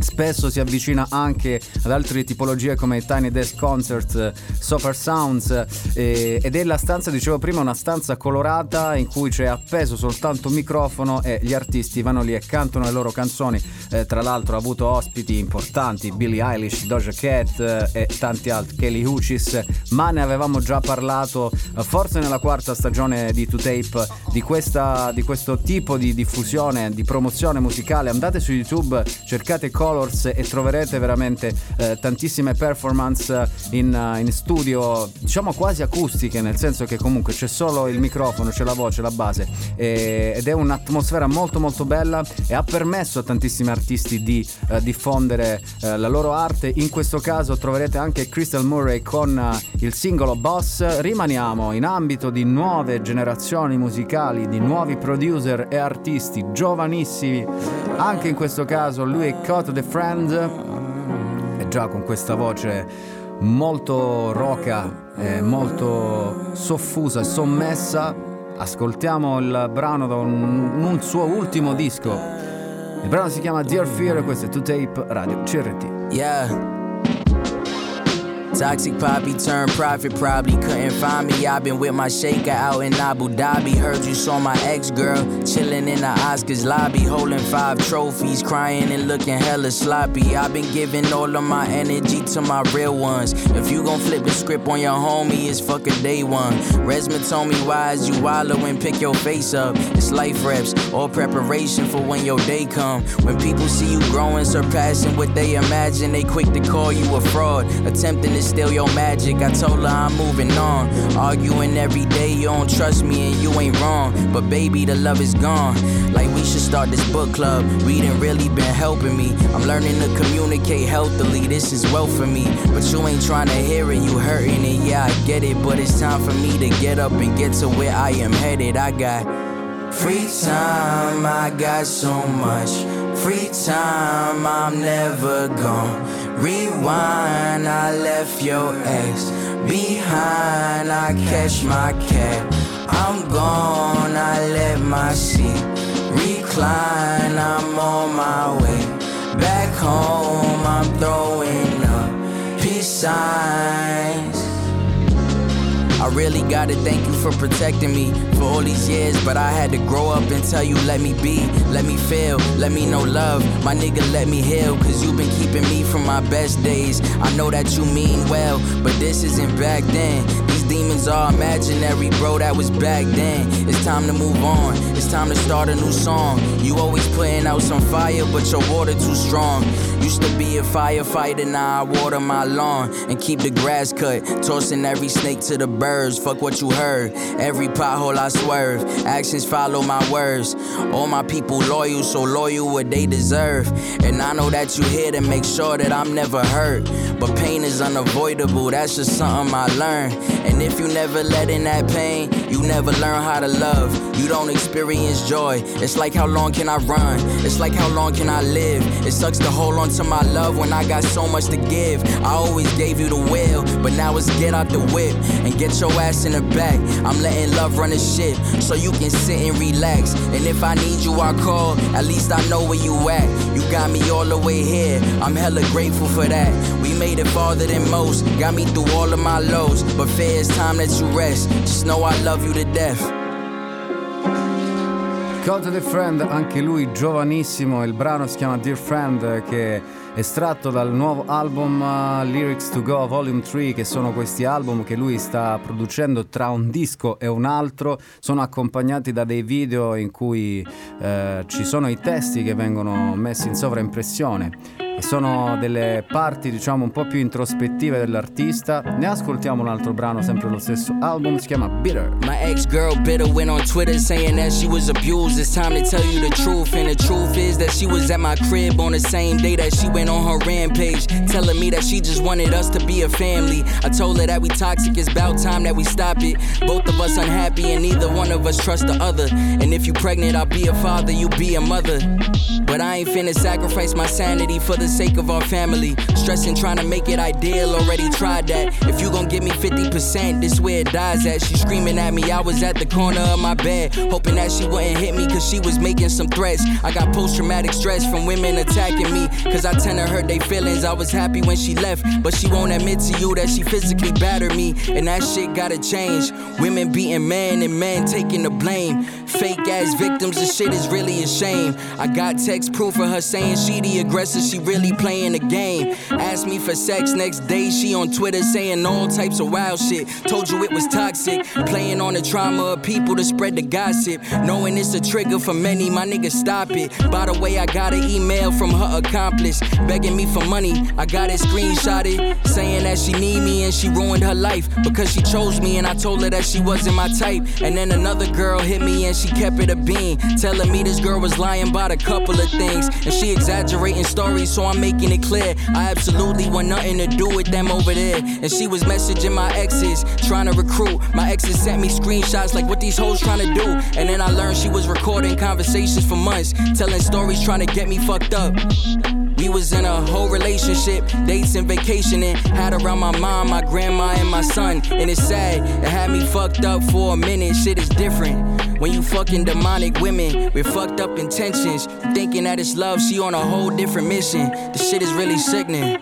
spesso si avvicina anche ad altre tipologie come Tiny Desk Concerts, Sofa Sounds eh, ed è la stanza, dicevo prima, una stanza colorata in cui c'è appeso soltanto un microfono e gli artisti vanno lì e cantano le loro canzoni. Eh, tra l'altro ha avuto ospiti importanti, Billie Eilish, Doja Cat eh, e tanti altri, Kelly Uchis, ma ne avevamo già parlato eh, forse nella quarta stagione di 2Tape di, questa, di questo tipo di diffusione, di promozione musicale. Andate su YouTube, cercate Colors Colors e troverete veramente eh, tantissime performance in, uh, in, studio, diciamo quasi acustiche, nel senso che comunque c'è solo il microfono, c'è la voce, la base e, ed è un'atmosfera molto molto bella e ha permesso a tantissimi artisti di uh, diffondere uh, la loro arte. In questo caso troverete anche Crystal Murray con il singolo Boss. Rimaniamo in ambito di nuove generazioni musicali, di nuovi producer e artisti giovanissimi. Anche in questo caso lui è Caught the Friend e già con questa voce molto roca, eh, molto soffusa e sommessa. Ascoltiamo il brano da un, un suo ultimo disco. Il brano si chiama Dear Fear e questo è To Tape Radio CRT. Yeah. Toxic poppy turned profit, probably couldn't find me. I've been with my shaker out in Abu Dhabi. Heard you saw my ex girl chilling in the Oscars lobby, holding five trophies, crying and looking hella sloppy. I've been giving all of my energy to my real ones. If you gon' flip the script on your homie, it's fuck a day one. Resma told me why is you wallow and pick your face up. It's life reps, all preparation for when your day come. When people see you growing, surpassing what they imagine, they quick to call you a fraud, attempting to steal your magic. I told her I'm moving on. Arguing every day, you don't trust me and you ain't wrong. But baby, the love is gone. Like we should start this book club. Reading really been helping me. I'm learning to communicate healthily. This is well for me. But you ain't trying to hear it, you hurting it. Yeah, I get it. But it's time for me to get up and get to where I am headed. I got free time, I got so much. Free time, I'm never gone. Rewind, I left your ex behind. I catch my cab. I'm gone, I let my seat recline. I'm on my way back home. I'm throwing up peace signs. I really gotta thank you for protecting me for all these years, but I had to grow up and tell you, let me be, let me feel, let me know love. My nigga, let me heal, cause you've been keeping me from my best days. I know that you mean well, but this isn't back then. Demons are imaginary, bro, that was back then. It's time to move on, it's time to start a new song. You always putting out some fire, but your water too strong. Used to be a firefighter, now I water my lawn and keep the grass cut. Tossing every snake to the birds, fuck what you heard. Every pothole I swerve, actions follow my words. All my people loyal, so loyal what they deserve. And I know that you here to make sure that I'm never hurt. But pain is unavoidable, that's just something I learned. And if you never let in that pain, you never learn how to love. You don't experience joy. It's like how long can I run? It's like how long can I live? It sucks to hold on to my love when I got so much to give. I always gave you the will, but now it's get out the whip and get your ass in the back. I'm letting love run the ship so you can sit and relax. And if I need you, I call. At least I know where you at. You got me all the way here. I'm hella grateful for that. We made it farther than most. Got me through all of my lows. But fair it's time that you rest. Just know I love you to death. Call the Friend, anche lui giovanissimo, il brano si chiama Dear Friend che è estratto dal nuovo album uh, Lyrics to Go Volume 3 che sono questi album che lui sta producendo tra un disco e un altro, sono accompagnati da dei video in cui eh, ci sono i testi che vengono messi in sovraimpressione sono delle parti diciamo un po' più introspettive dell'artista. Ne ascoltiamo un altro brano sempre lo stesso album, si chiama Bitter. My ex girl bitter went on Twitter saying that she was abused. It's time to tell you the truth, and the truth is that she was at my crib on the same day that she went on her rampage, telling me that she just wanted us to be a family. I told her that we toxic, it's about time that we stop it. Both of us unhappy, and neither one of us trust the other. And if you pregnant, I'll be a father, you be a mother. But I ain't finna sacrifice my sanity for the sake of our family. Stressing trying to make it ideal, already tried that. If you gon' give me 50%, this where it dies at. She screaming at me, I was at the corner of my bed, hoping that she wouldn't hit me cause she was making some threats. I got post traumatic stress from women attacking me cause I tend to hurt their feelings. I was happy when she left, but she won't admit to you that she physically battered me, and that shit gotta change. Women beating men and men taking the blame. Fake ass victims, this shit is really a shame. I got text proof of her saying she the aggressor, she really really playing the game. Asked me for sex next day, she on Twitter saying all types of wild shit. Told you it was toxic, playing on the trauma of people to spread the gossip. Knowing it's a trigger for many, my nigga, stop it. By the way, I got an email from her accomplice begging me for money. I got it screenshotted, saying that she need me and she ruined her life because she chose me and I told her that she wasn't my type. And then another girl hit me and she kept it a bean, telling me this girl was lying about a couple of things and she exaggerating stories, so I'm making it clear. I absolutely want nothing to do with them over there. And she was messaging my exes, trying to recruit. My exes sent me screenshots like what these hoes trying to do. And then I learned she was recording conversations for months, telling stories trying to get me fucked up. Was in a whole relationship, dates and vacationing. Had around my mom, my grandma, and my son. And it's sad, it had me fucked up for a minute. Shit is different. When you fucking demonic women with fucked up intentions, thinking that it's love, she on a whole different mission. The shit is really sickening.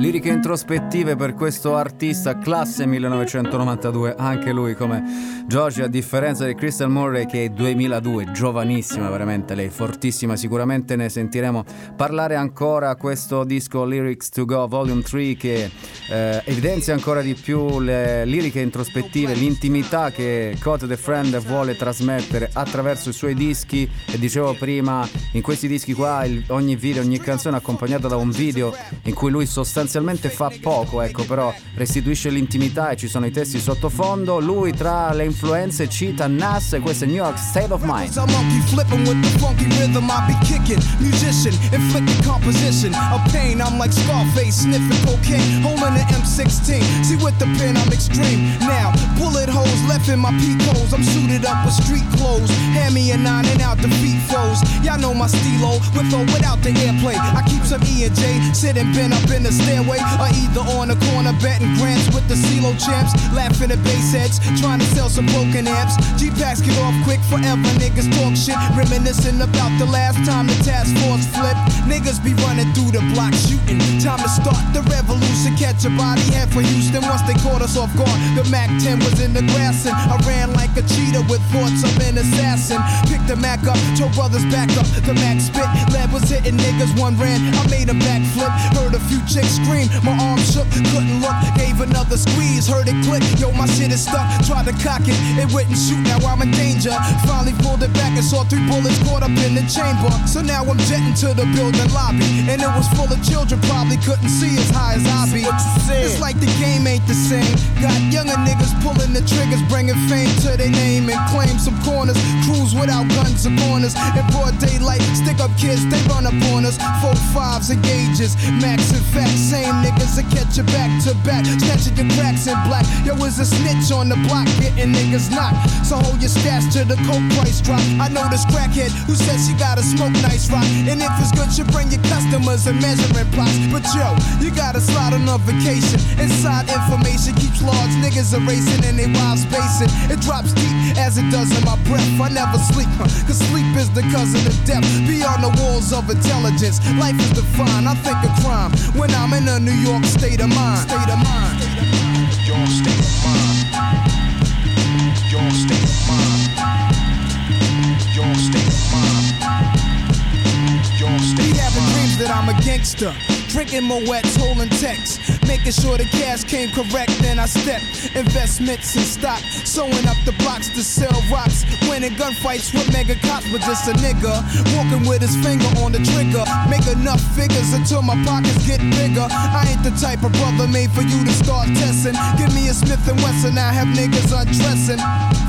Liriche introspettive per questo artista classe 1992, anche lui come George, a differenza di Crystal Murray che è 2002, giovanissima veramente lei, fortissima, sicuramente ne sentiremo parlare ancora questo disco Lyrics to Go Volume 3 che eh, evidenzia ancora di più le liriche introspettive, l'intimità che Code the Friend vuole trasmettere attraverso i suoi dischi. E dicevo prima, in questi dischi qua il, ogni video, ogni canzone accompagnata da un video in cui lui sostanzialmente fa poco, ecco, però restituisce l'intimità e ci sono i testi sottofondo. Lui tra le influenze cita Nas e questo è New York State of Mind. A monkey flipping with the funky rhythm I be kicking. Musician, inflicting composition of pain. I'm like Scarface, sniffing cocaine, holding an M16. See with the pen, I'm extreme. Now, bullet holes left in my peak holes. I'm suited up with street clothes. Hand me a nine and out the feet froze. Y'all know my stilo, with or without the airplay. I keep some E and J, sitting bent up in the stairway, or either on the corner betting grants with the CeeLo champs. Laughing at bass heads, trying to sell some broken amps. G-Packs get off quick forever, niggas talk shit. Reminiscing about the last time the task force flipped. Niggas be running through the block shooting. Time to start the revolution, catch a body head for Houston. Once they caught us off guard, the Mac 10 was in the grass and I ran like a cheetah with thoughts of an assassin. Picked the Mac up, told brothers back up. The Mac spit, lead was hitting niggas, one ran. I made a backflip, heard a few chicks scream. My arm shook, couldn't look, gave another squeeze, heard it click. Yo, my shit is stuck, tried to cock it, it wouldn't shoot, now I'm in danger. Finally pulled it back and saw three bullets caught up in the chamber. So now I'm jetting to the building lobby, and it was full of children, probably couldn't see as high as I be. It's like the game ain't the same. Got younger niggas pulling the triggers, bringing fame to their name and claim some corners. Cruise without guns or corners. In broad daylight, stick up kids, they run up on us. Four fives and gauges, max and fact, same niggas that catch you back to back, snatching your cracks in black. Yo, is a snitch on the block, getting niggas knocked. So hold your stash till the coke price drop. I know this crackhead who says she gotta smoke nice rock. And if it's good, you bring your customers and measuring plots. But yo, you gotta slide on a vacation. Inside information keeps large niggas erasing and they wild spacing. It drops deep as it does in my breath. I never sleep, cause sleep is the cousin of death. Beyond the walls of intelligence, life is defined. I think of crime when I'm in a New York state of mind. State of mind. Your state of mind. Your state of mind. Your state of mind. Your state Be having dreams that I'm a gangster. Drinking Moet's, holding texts. Making sure the cash came correct, then I step. Investments in stock. Sewing up the blocks to sell rocks. Winning gunfights with mega cops, but just a nigga. Walking with his finger on the trigger. Make enough figures until my pockets get bigger. I ain't the type of brother made for you to start testing. Give me a Smith and Wesson, I have niggas undressing.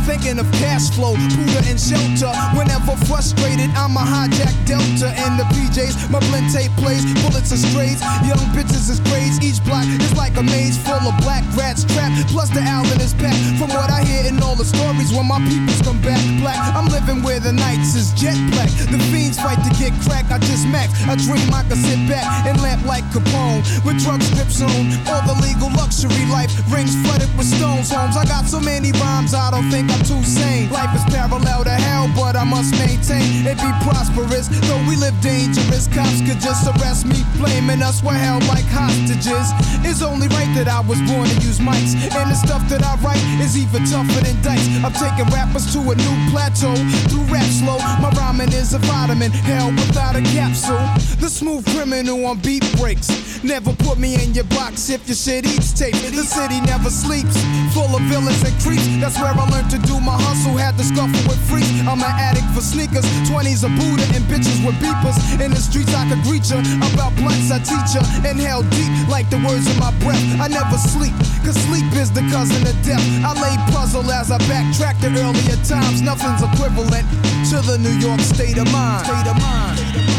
Thinking of cash flow, Buddha and shelter. Whenever frustrated, I'm a hijack Delta and the PJs. My blend tape plays, bullets are strays. Young bitches is grades. Each block is like a maze full of black rats trapped. Plus the album is packed. From what I hear in all the stories, when my peoples come back black, I'm living where the nights is jet black. The fiends fight to get crack. I just max. I dream I can sit back and lamp like Capone with drug strips on. All the legal luxury life rings flooded with stones. Homes. I got so many rhymes. I don't think I'm too sane. Life is parallel to hell, but I must maintain it be prosperous. Though we live dangerous, cops could just arrest me, blaming us were held like hostages. It's only right that I was born to use mics. And the stuff that I write is even tougher than dice. I'm taking rappers to a new plateau through rap slow. My rhyming is a vitamin, hell without a capsule. The smooth criminal on beat breaks. Never put me in your box if your shit eats tape. The city never sleeps, full of villains and creeps. That's where I learned to do my hustle. Had to scuffle with freaks. I'm an addict for sneakers, 20s a Buddha and bitches with beepers. In the streets I could greet ya. About blunts I teach ya. Inhale deep like the words in my breath. I never sleep, cause sleep is the cousin of death. I lay puzzle as I backtrack to earlier times. Nothing's equivalent to the New York state of mind. State of mind.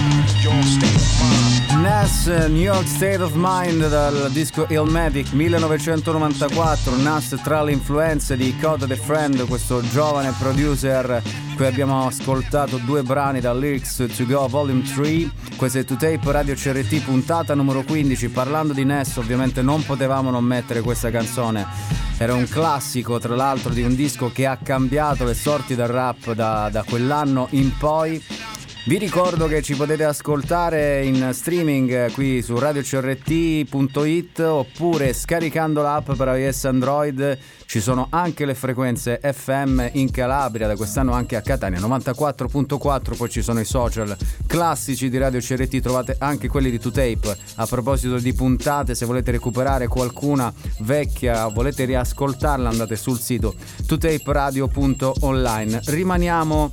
Nas, New York State of Mind dal disco Illmatic 1994, Nas tra le influenze di Coda the Friend, questo giovane producer qui abbiamo ascoltato due brani da Lyrics to Go Volume 3, questo è To Tape Radio CRT puntata numero 15, parlando di Ness ovviamente non potevamo non mettere questa canzone, era un classico tra l'altro di un disco che ha cambiato le sorti del rap da, da quell'anno in poi. Vi ricordo che ci potete ascoltare in streaming qui su radiocrt.it oppure scaricando l'app per iOS Android. Ci sono anche le frequenze FM in Calabria, da quest'anno anche a Catania 94.4, poi ci sono i social classici di Radio CRT, trovate anche quelli di 2Tape. A proposito di puntate, se volete recuperare qualcuna vecchia, volete riascoltarla, andate sul sito 2taperadio.online. Rimaniamo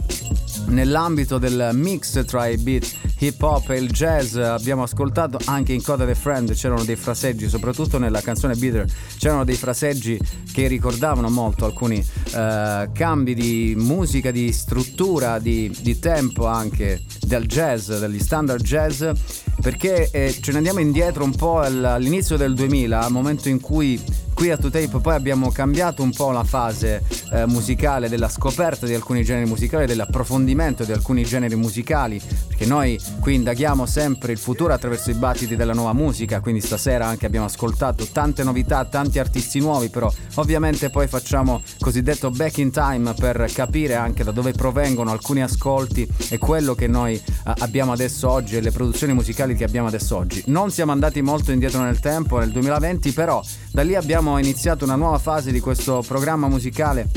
nell'ambito del mix tra i beat hip hop e il jazz. Abbiamo ascoltato anche in Coda the Friend c'erano dei fraseggi soprattutto nella canzone Bitter c'erano dei fraseggi che ricordavano molto alcuni eh, cambi di musica di struttura di, di, tempo anche del jazz degli standard jazz perché eh, ce ne andiamo indietro un po' all'inizio del 2000 momento in cui qui a 2Tape poi abbiamo cambiato un po' la fase eh, musicale della scoperta di alcuni generi musicali, dell'approfondimento di alcuni generi musicali, perché noi qui indaghiamo sempre il futuro attraverso i battiti della nuova musica, quindi stasera anche abbiamo ascoltato tante novità, tanti artisti nuovi, però ovviamente poi facciamo cosiddetto back in time per capire anche da dove provengono alcuni ascolti e quello che noi eh, abbiamo adesso oggi e le produzioni musicali che abbiamo adesso oggi. Non siamo andati molto indietro nel tempo, nel 2020, però da lì abbiamo iniziato una nuova fase di questo programma musicale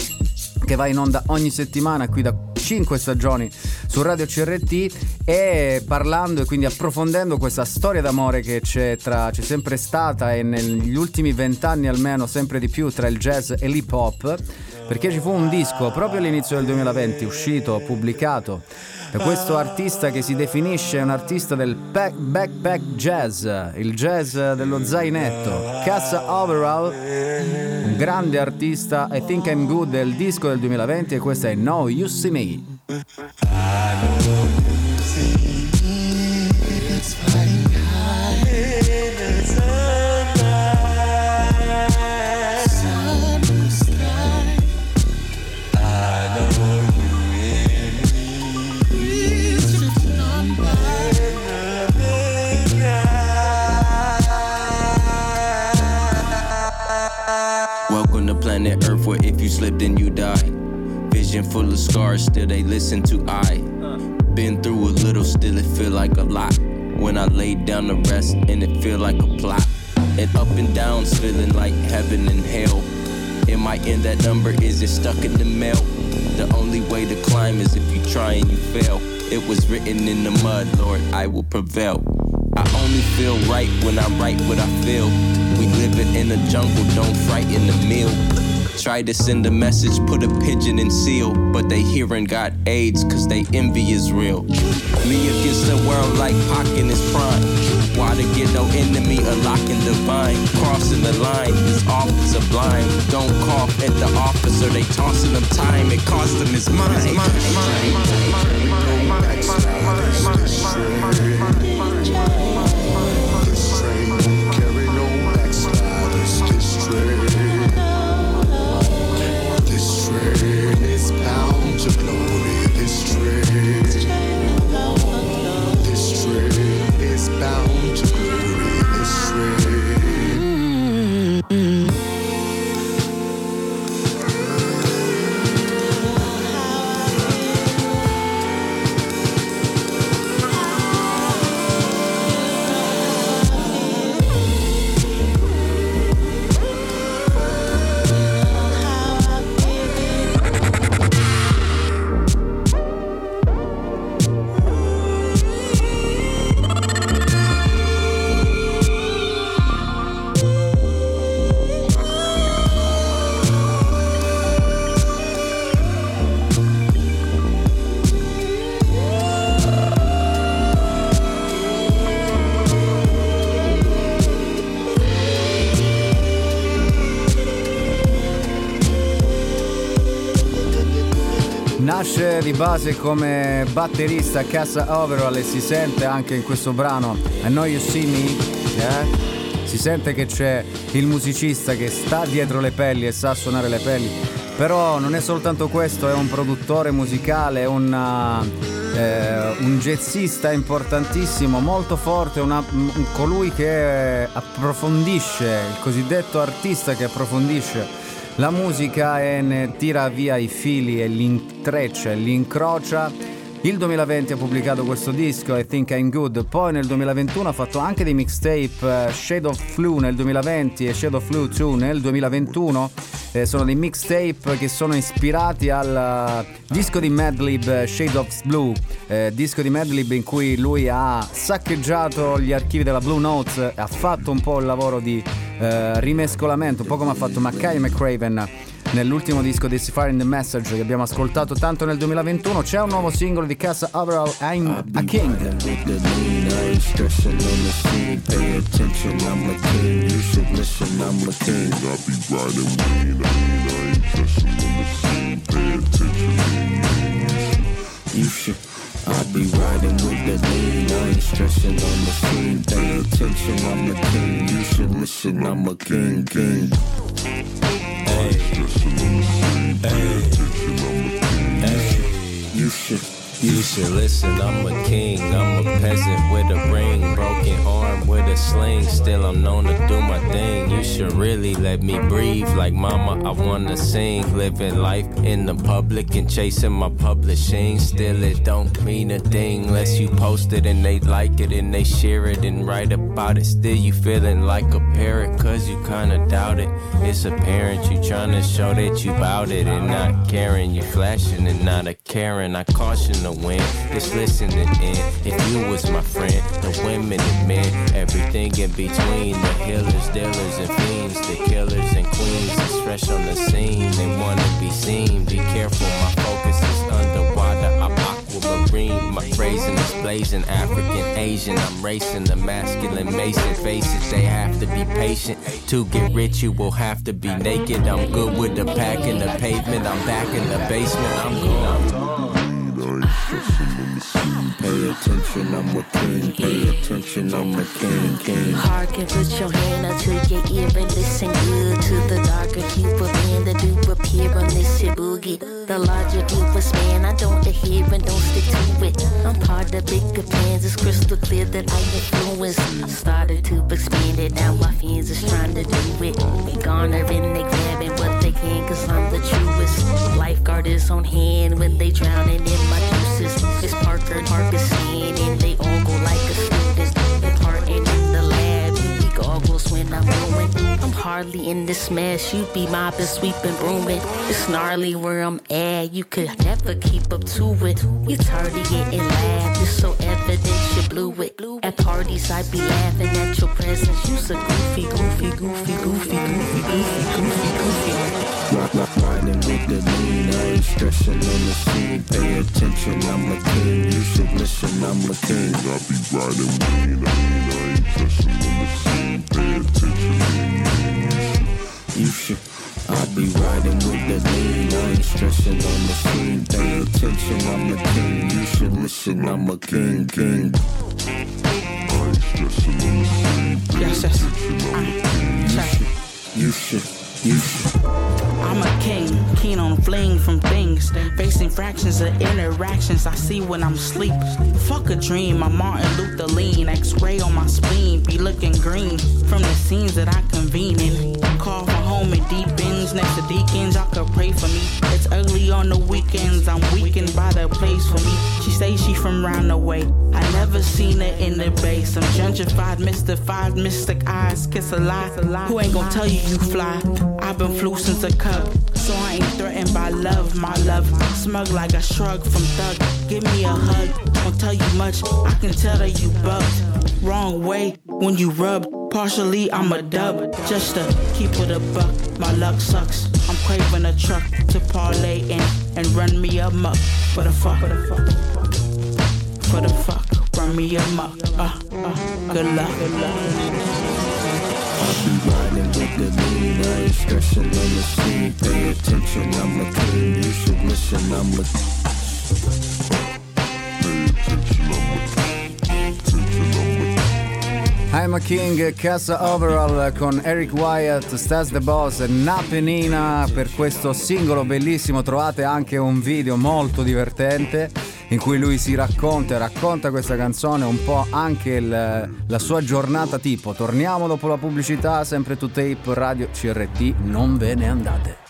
che va in onda ogni settimana qui da 5 stagioni su Radio CRT e parlando e quindi approfondendo questa storia d'amore che c'è, tra, c'è sempre stata e negli ultimi vent'anni almeno sempre di più tra il jazz e l'hip hop perché ci fu un disco proprio all'inizio del 2020 uscito, pubblicato da questo artista che si definisce un artista del back, backpack jazz, il jazz dello zainetto, Cassa Overall, un grande artista, I Think I'm Good del disco del 2020 e questa è No You See Me. Where if you slip, then you die. Vision full of scars, still they listen to I. Been through a little, still it feel like a lot. When I lay down to rest, and it feel like a plot. And up and downs, feeling like heaven and hell. Am I in that number? Is it stuck in the mail? The only way to climb is if you try and you fail. It was written in the mud, Lord, I will prevail. I only feel right when I write what I feel. We living in a jungle, don't frighten the meal. Try to send a message, put a pigeon in seal, but they hearing got AIDS cause they envy is real. Me against the world like Pac in his prime. Why to get no enemy, a lock in divine. Crossing the line, this officer blind. Don't cough at the officer, they tossing them time, it cost them his mind. Base come batterista a Casa Overall e si sente anche in questo brano I Know You See Me, eh? si sente che c'è il musicista che sta dietro le pelli e sa suonare le pelli, però non è soltanto questo, è un produttore musicale, è una, eh, un jazzista importantissimo, molto forte, una, un- colui che approfondisce, il cosiddetto artista che approfondisce la musica ne tira via i fili e li intreccia e li incrocia. Il 2020 ha pubblicato questo disco, I Think I'm Good, poi nel 2021 ha fatto anche dei mixtape, eh, Shade of Flu nel 2020 e Shade of Flu 2 nel 2021. Eh, sono dei mixtape che sono ispirati al eh, disco di Madlib eh, Shade of Blue, eh, disco di Madlib in cui lui ha saccheggiato gli archivi della Blue Notes, ha fatto un po' il lavoro di eh, rimescolamento, un po' come ha fatto Mackay McCraven nell'ultimo disco di Fire in the Message che abbiamo ascoltato tanto nel 2021. C'è un nuovo singolo di Casa Overall, I'm a King. You should. I be riding with the lean. I ain't stressing on the scene. Pay attention, I'm a king. You should listen, I'm a king, king. You should. You should listen, I'm a king, I'm a peasant with a ring, broken arm with a sling. Still, I'm known to do my thing. You should really let me breathe, like mama. I wanna sing, living life in the public and chasing my publishing. Still, it don't mean a thing unless you post it and they like it and they share it and write about it. Still, you feeling like a parrot, cause you kinda doubt it. It's apparent you trying to show that you bout it and not caring. You flashing and not a caring. I caution the wind, just listening in. If you was my friend, the women and men, everything in between. The healers, dealers, and fiends, the killers and queens is fresh on the scene. They wanna be seen. Be careful, my focus is underwater. I'm aquamarine. My phrasing is blazing, African, Asian. I'm racing the masculine mason. Faces, they have to be patient. To get rich, you will have to be naked. I'm good with the pack in the pavement. I'm back in the basement. I'm gone. Pay attention, I'm a king. Pay attention, I'm a king, king. Hearken, put your hand up to your ear and listen good to the darker Cupid man, the dupe appear on this shit boogie. The larger of man, I don't adhere and don't stick to it. I'm part of bigger plans, it's crystal clear that I influence. I started to expand it, now my fans is trying to do it. We garnering, they grabbing what can, cause I'm the truest. Lifeguard is on hand when they drowning in my juices. It's Parker Marcus and they all go like a when I'm going. I'm hardly in this mess, you be mopping, sweeping, brooming. It's gnarly where I'm at, you could never keep up to it. You tardy it in lab, it's so evident you blew it. At parties, I be laughing at your presence. You so goofy, goofy, goofy, goofy, goofy, goofy, goofy, goofy. Rock, riding with the lean. I ain't stressing on the scene. Pay attention, I'm a king. You should listen, I'm a king. I be riding lean. I ain't stressing on the scene. Pay attention. You should. I be riding with the lean. I ain't stressing on the scene. Pay attention, I'm a king. You should listen, I'm a king, king. Yes, yes. Check. Ah, you should, you should. I'm a king, keen on fleeing from things. Facing fractions of interactions I see when I'm asleep. Fuck a dream, I'm Martin Luther lean. X ray on my spleen, be looking green from the scenes that I convene in. Call for home in deep ends next to deacons. Y'all could pray for me. It's early on the weekends, I'm weakened by the place for me. She say she from round the way. I never seen her in the bay. Some gentrified, mystified, mystic eyes, kiss a lie. Who ain't gonna tell you you fly? I've been flu since a cub, so I ain't threatened by love. My love, smug like a shrug from thug. Give me a hug, won't tell you much. I can tell that you bugged. Wrong way when you rub. Partially, I'm a dub, just to keep it a buck. My luck sucks. I'm craving a truck to parlay in and run me amok. For the fuck, for the fuck, for the fuck, run me amok. Uh, uh, good luck, good luck. I be with the lean, I ain't stressing on the scene. Pay attention, I'm a king. You should listen, I'm a. I'm a King, Casa Overall con Eric Wyatt, Stas the Boss e Napenina per questo singolo bellissimo. Trovate anche un video molto divertente in cui lui si racconta e racconta questa canzone, un po' anche il- la sua giornata tipo. Torniamo dopo la pubblicità, sempre to tape Radio CRT, non ve ne andate.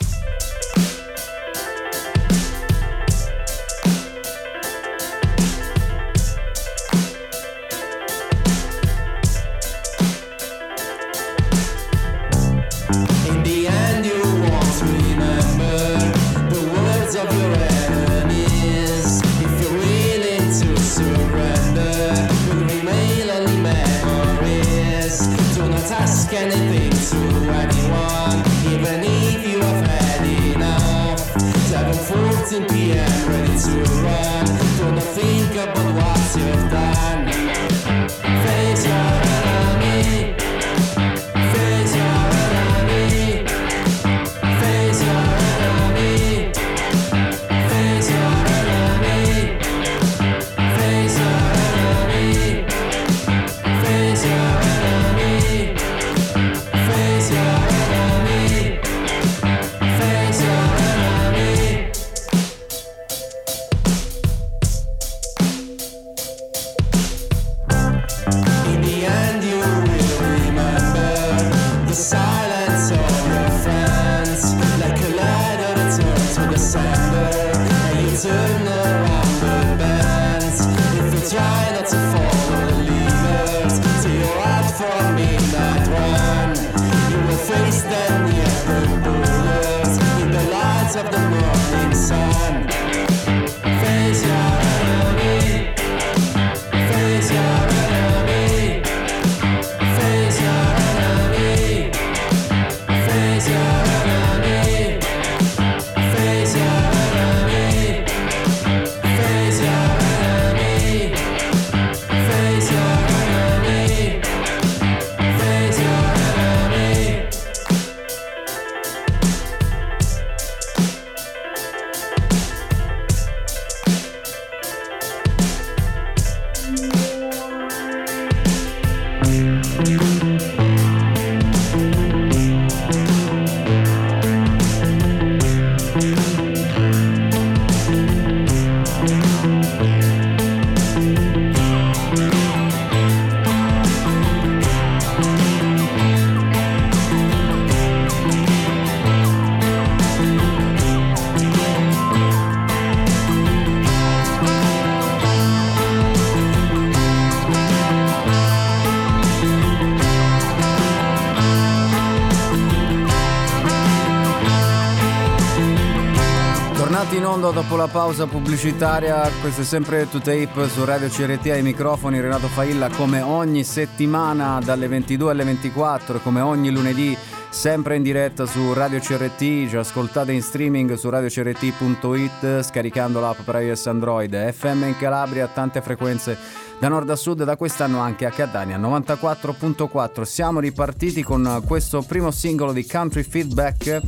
Dopo la pausa pubblicitaria, questo è sempre To Tape su Radio CRT ai microfoni Renato Failla come ogni settimana dalle 22 alle 24 come ogni lunedì sempre in diretta su Radio CRT, ci ascoltate in streaming su radiocrt.it scaricando l'app per iOS Android, FM in Calabria, tante frequenze da nord a sud, da quest'anno anche a Catania 94.4. Siamo ripartiti con questo primo singolo di Country Feedback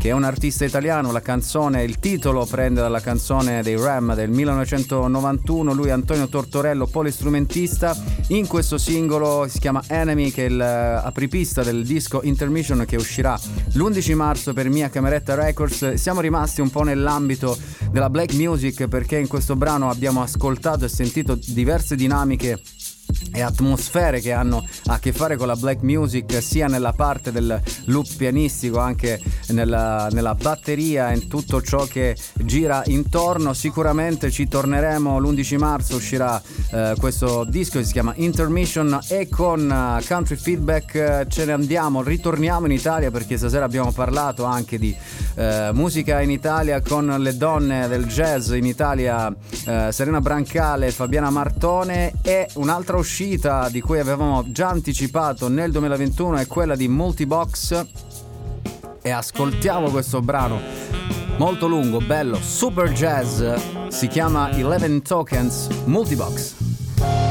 che è un artista italiano, la canzone, il titolo prende dalla canzone dei Ram del 1991, lui è Antonio Tortorello, polistrumentista, in questo singolo si chiama Enemy che è l'apripista del disco Intermission che uscirà l'11 marzo per Mia Cameretta Records. Siamo rimasti un po' nell'ambito della black music perché in questo brano abbiamo ascoltato e sentito diverse dinamiche e atmosfere che hanno a che fare con la black music sia nella parte del loop pianistico anche nella, nella batteria e in tutto ciò che gira intorno. Sicuramente ci torneremo l'11 marzo uscirà eh, questo disco che si chiama Intermission e con eh, Country Feedback eh, ce ne andiamo ritorniamo in Italia perché stasera abbiamo parlato anche di eh, musica in Italia con le donne del jazz in Italia eh, Serena Brancale Fabiana Martone e un'altra uscita di cui avevamo già anticipato nel 2021 è quella di Multibox e ascoltiamo questo brano molto lungo, bello, super jazz, si chiama 11 Tokens Multibox.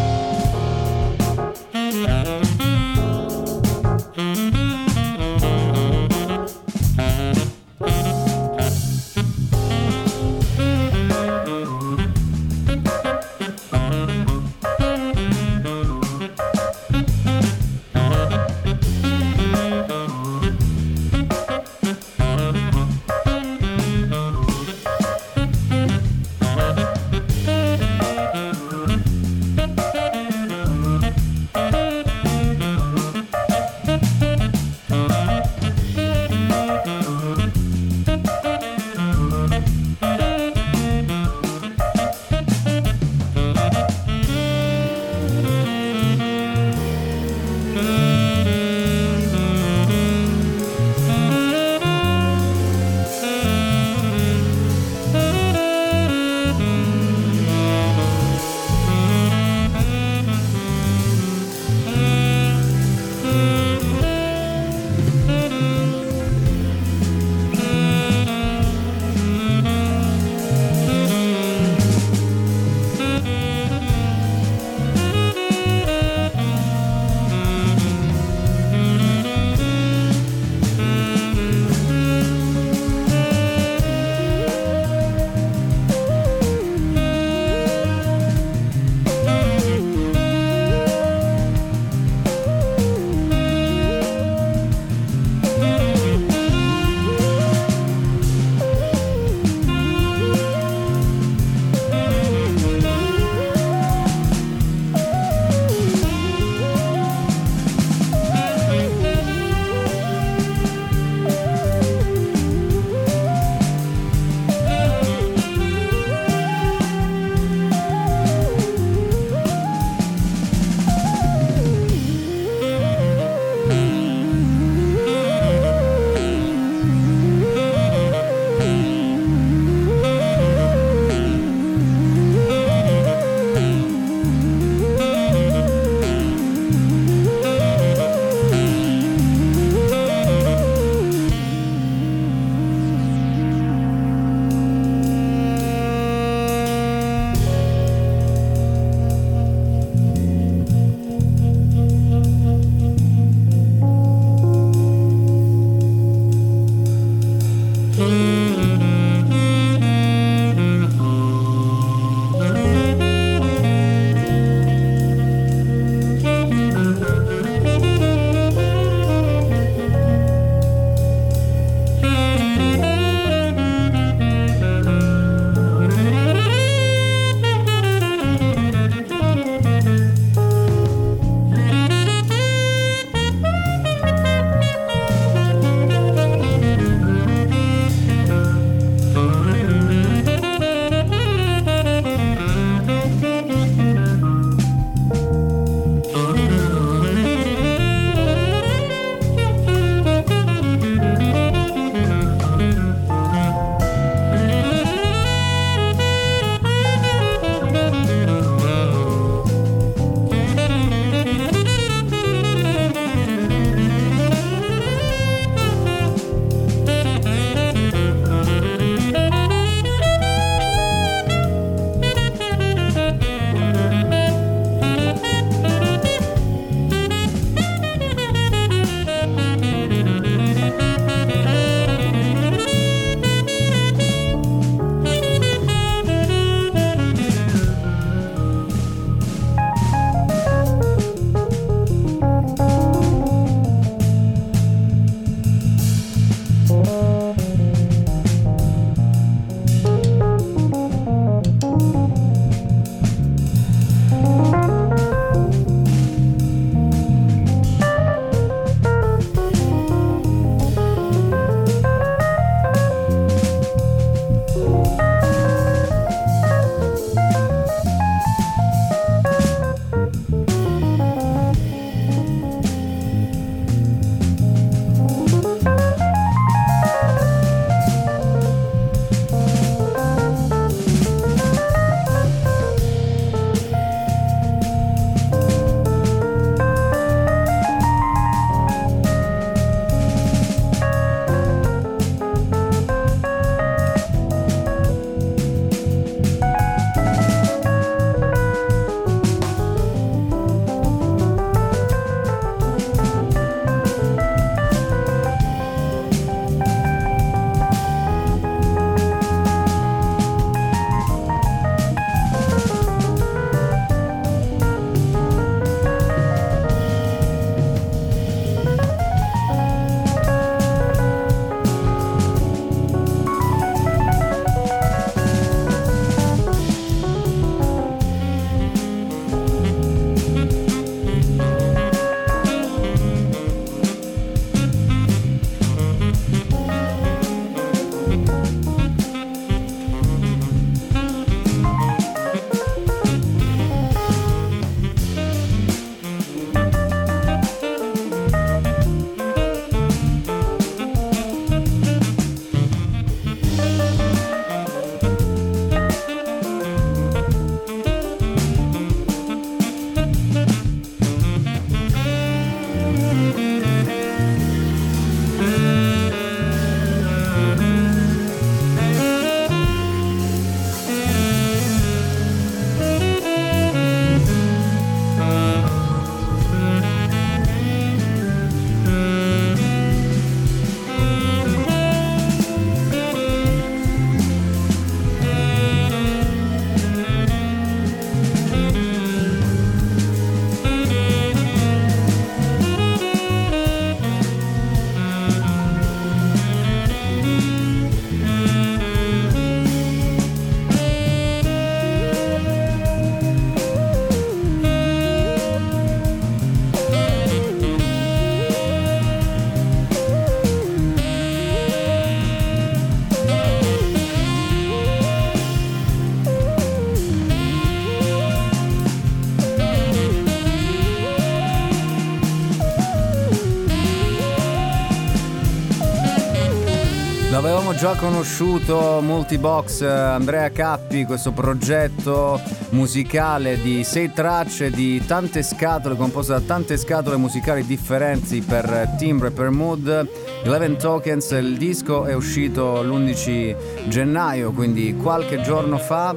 Già conosciuto Multibox eh, Andrea Cappi, questo progetto musicale di sei tracce di tante scatole, composto da tante scatole musicali differenti per timbro e per mood. Eleven Tokens, il disco è uscito l'11 gennaio, quindi qualche giorno fa.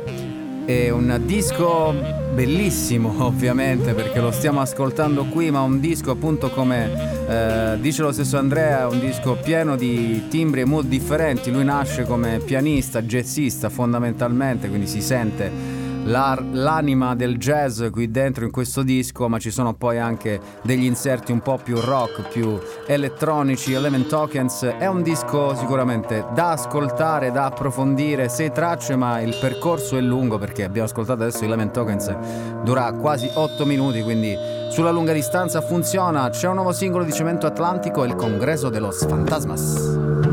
È un disco bellissimo ovviamente perché lo stiamo ascoltando qui, ma un disco appunto come eh, dice lo stesso Andrea, un disco pieno di timbri e mood differenti. Lui nasce come pianista, jazzista fondamentalmente, quindi si sente l'anima del jazz qui dentro in questo disco, ma ci sono poi anche degli inserti un po' più rock, più elettronici. Element Tokens è un disco sicuramente da ascoltare, da approfondire, sei tracce, ma il percorso è lungo perché abbiamo ascoltato adesso Element Tokens dura quasi 8 minuti, quindi sulla lunga distanza funziona. C'è un nuovo singolo di Cemento Atlantico, il Congreso de los Fantasmas.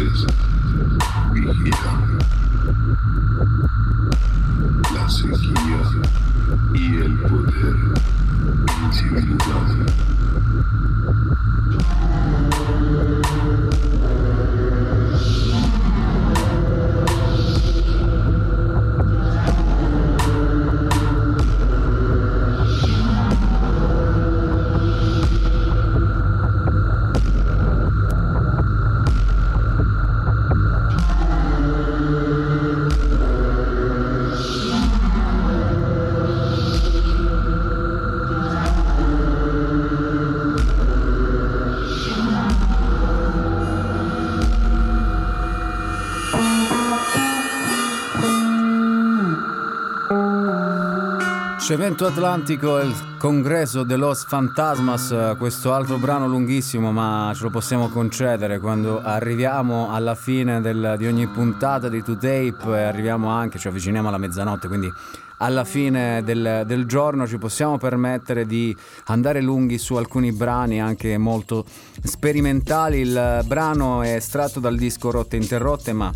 voices we hear. Cemento Atlantico e il congresso de los Fantasmas, eh, questo altro brano lunghissimo ma ce lo possiamo concedere quando arriviamo alla fine del, di ogni puntata di 2Tape e arriviamo anche, ci avviciniamo alla mezzanotte, quindi alla fine del, del giorno ci possiamo permettere di andare lunghi su alcuni brani anche molto sperimentali. Il brano è estratto dal disco Rotte Interrotte ma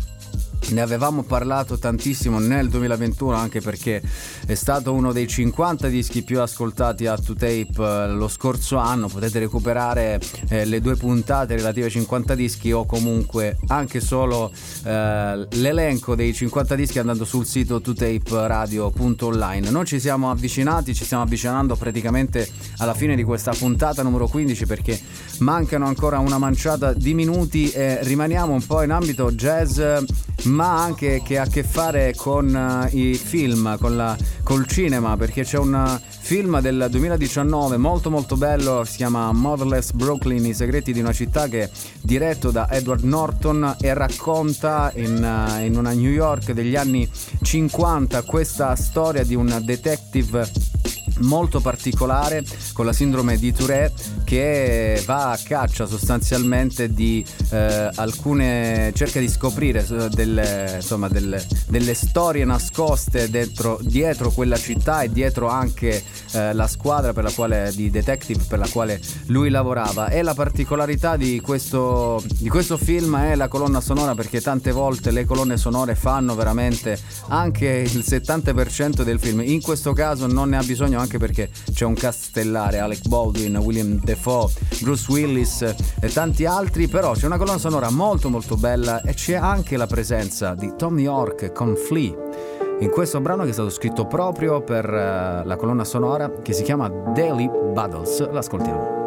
ne avevamo parlato tantissimo nel 2021 anche perché è stato uno dei 50 dischi più ascoltati a 2Tape eh, lo scorso anno. Potete recuperare eh, le due puntate relative ai 50 dischi o comunque anche solo eh, l'elenco dei 50 dischi andando sul sito 2taperadio.online. Noi ci siamo avvicinati, ci stiamo avvicinando praticamente alla fine di questa puntata numero 15 perché mancano ancora una manciata di minuti e rimaniamo un po' in ambito jazz ma anche che ha a che fare con uh, i film, con la, col cinema, perché c'è un film del 2019 molto molto bello, si chiama Motherless Brooklyn, i segreti di una città che è diretto da Edward Norton e racconta in, uh, in una New York degli anni 50 questa storia di un detective molto particolare con la sindrome di Tourette che va a caccia sostanzialmente di eh, alcune cerca di scoprire eh, delle, insomma, delle, delle storie nascoste dentro, dietro quella città e dietro anche eh, la squadra per la quale, di detective per la quale lui lavorava. E la particolarità di questo, di questo film è la colonna sonora perché tante volte le colonne sonore fanno veramente anche il 70% del film. In questo caso non ne ha bisogno anche perché c'è un cast stellare Alec Baldwin, William Defoe, Bruce Willis e tanti altri, però c'è una colonna sonora molto molto bella e c'è anche la presenza di Tom York con Flea in questo brano che è stato scritto proprio per uh, la colonna sonora che si chiama Daily Battles. L'ascoltiamo.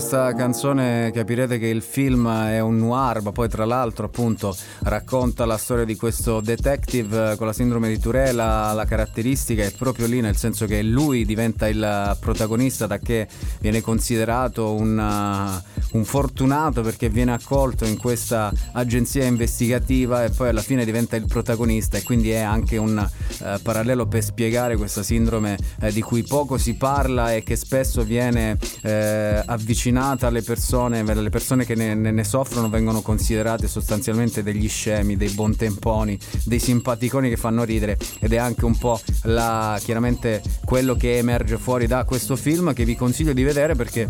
Questa canzone capirete che il film è un noir, ma poi tra l'altro appunto racconta la storia di questo detective con la sindrome di Tourette, la, caratteristica è proprio lì, nel senso che lui diventa il protagonista da che viene considerato un, uh, un fortunato perché viene accolto in questa agenzia investigativa e poi alla fine diventa il protagonista e quindi è anche un uh, parallelo per spiegare questa sindrome uh, di cui poco si parla e che spesso viene eh, avvicinata alle persone, le persone che ne, ne, soffrono vengono considerate sostanzialmente degli scemi, dei buontemponi, dei simpaticoni che fanno ridere. Ed è anche un po' la, chiaramente quello che emerge fuori da questo film che vi consiglio di vedere perché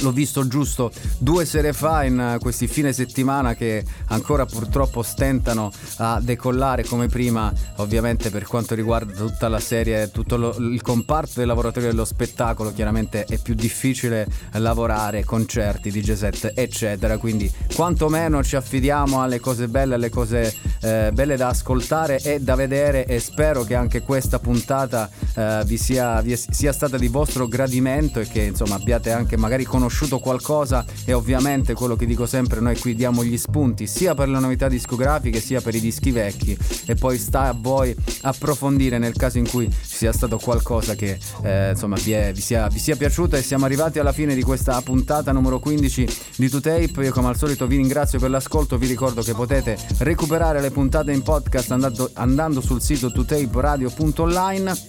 l'ho visto giusto due sere fa in questi fine settimana che ancora purtroppo stentano a decollare come prima ovviamente per quanto riguarda tutta la serie tutto lo, il comparto dei lavoratori dello spettacolo chiaramente è più difficile lavorare concerti DJ set eccetera. Quindi quantomeno ci affidiamo alle cose belle alle cose eh, belle da ascoltare e da vedere e spero che anche questa puntata eh, vi, sia, vi sia stata di vostro gradimento e che insomma abbiate anche magari conosciuto qualcosa. E ovviamente quello che dico sempre noi qui diamo gli spunti per le novità discografiche sia per i dischi vecchi. E poi sta a voi approfondire nel caso in cui sia stato qualcosa che eh, insomma vi, è, vi, sia, vi, sia, piaciuto. E siamo arrivati alla fine di questa puntata numero 15 di 2Tape io come al solito vi ringrazio per l'ascolto. Vi ricordo che potete recuperare le puntate in podcast andando, andando sul sito 2taperadio.online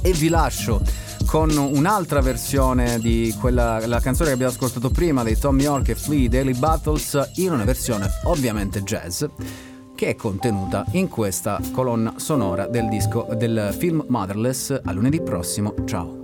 e vi lascio con un'altra versione di quella la canzone che abbiamo ascoltato prima dei Tom York e Flea Daily Battles in una versione ovviamente jazz che è contenuta in questa colonna sonora del disco del film Motherless. A lunedì prossimo ciao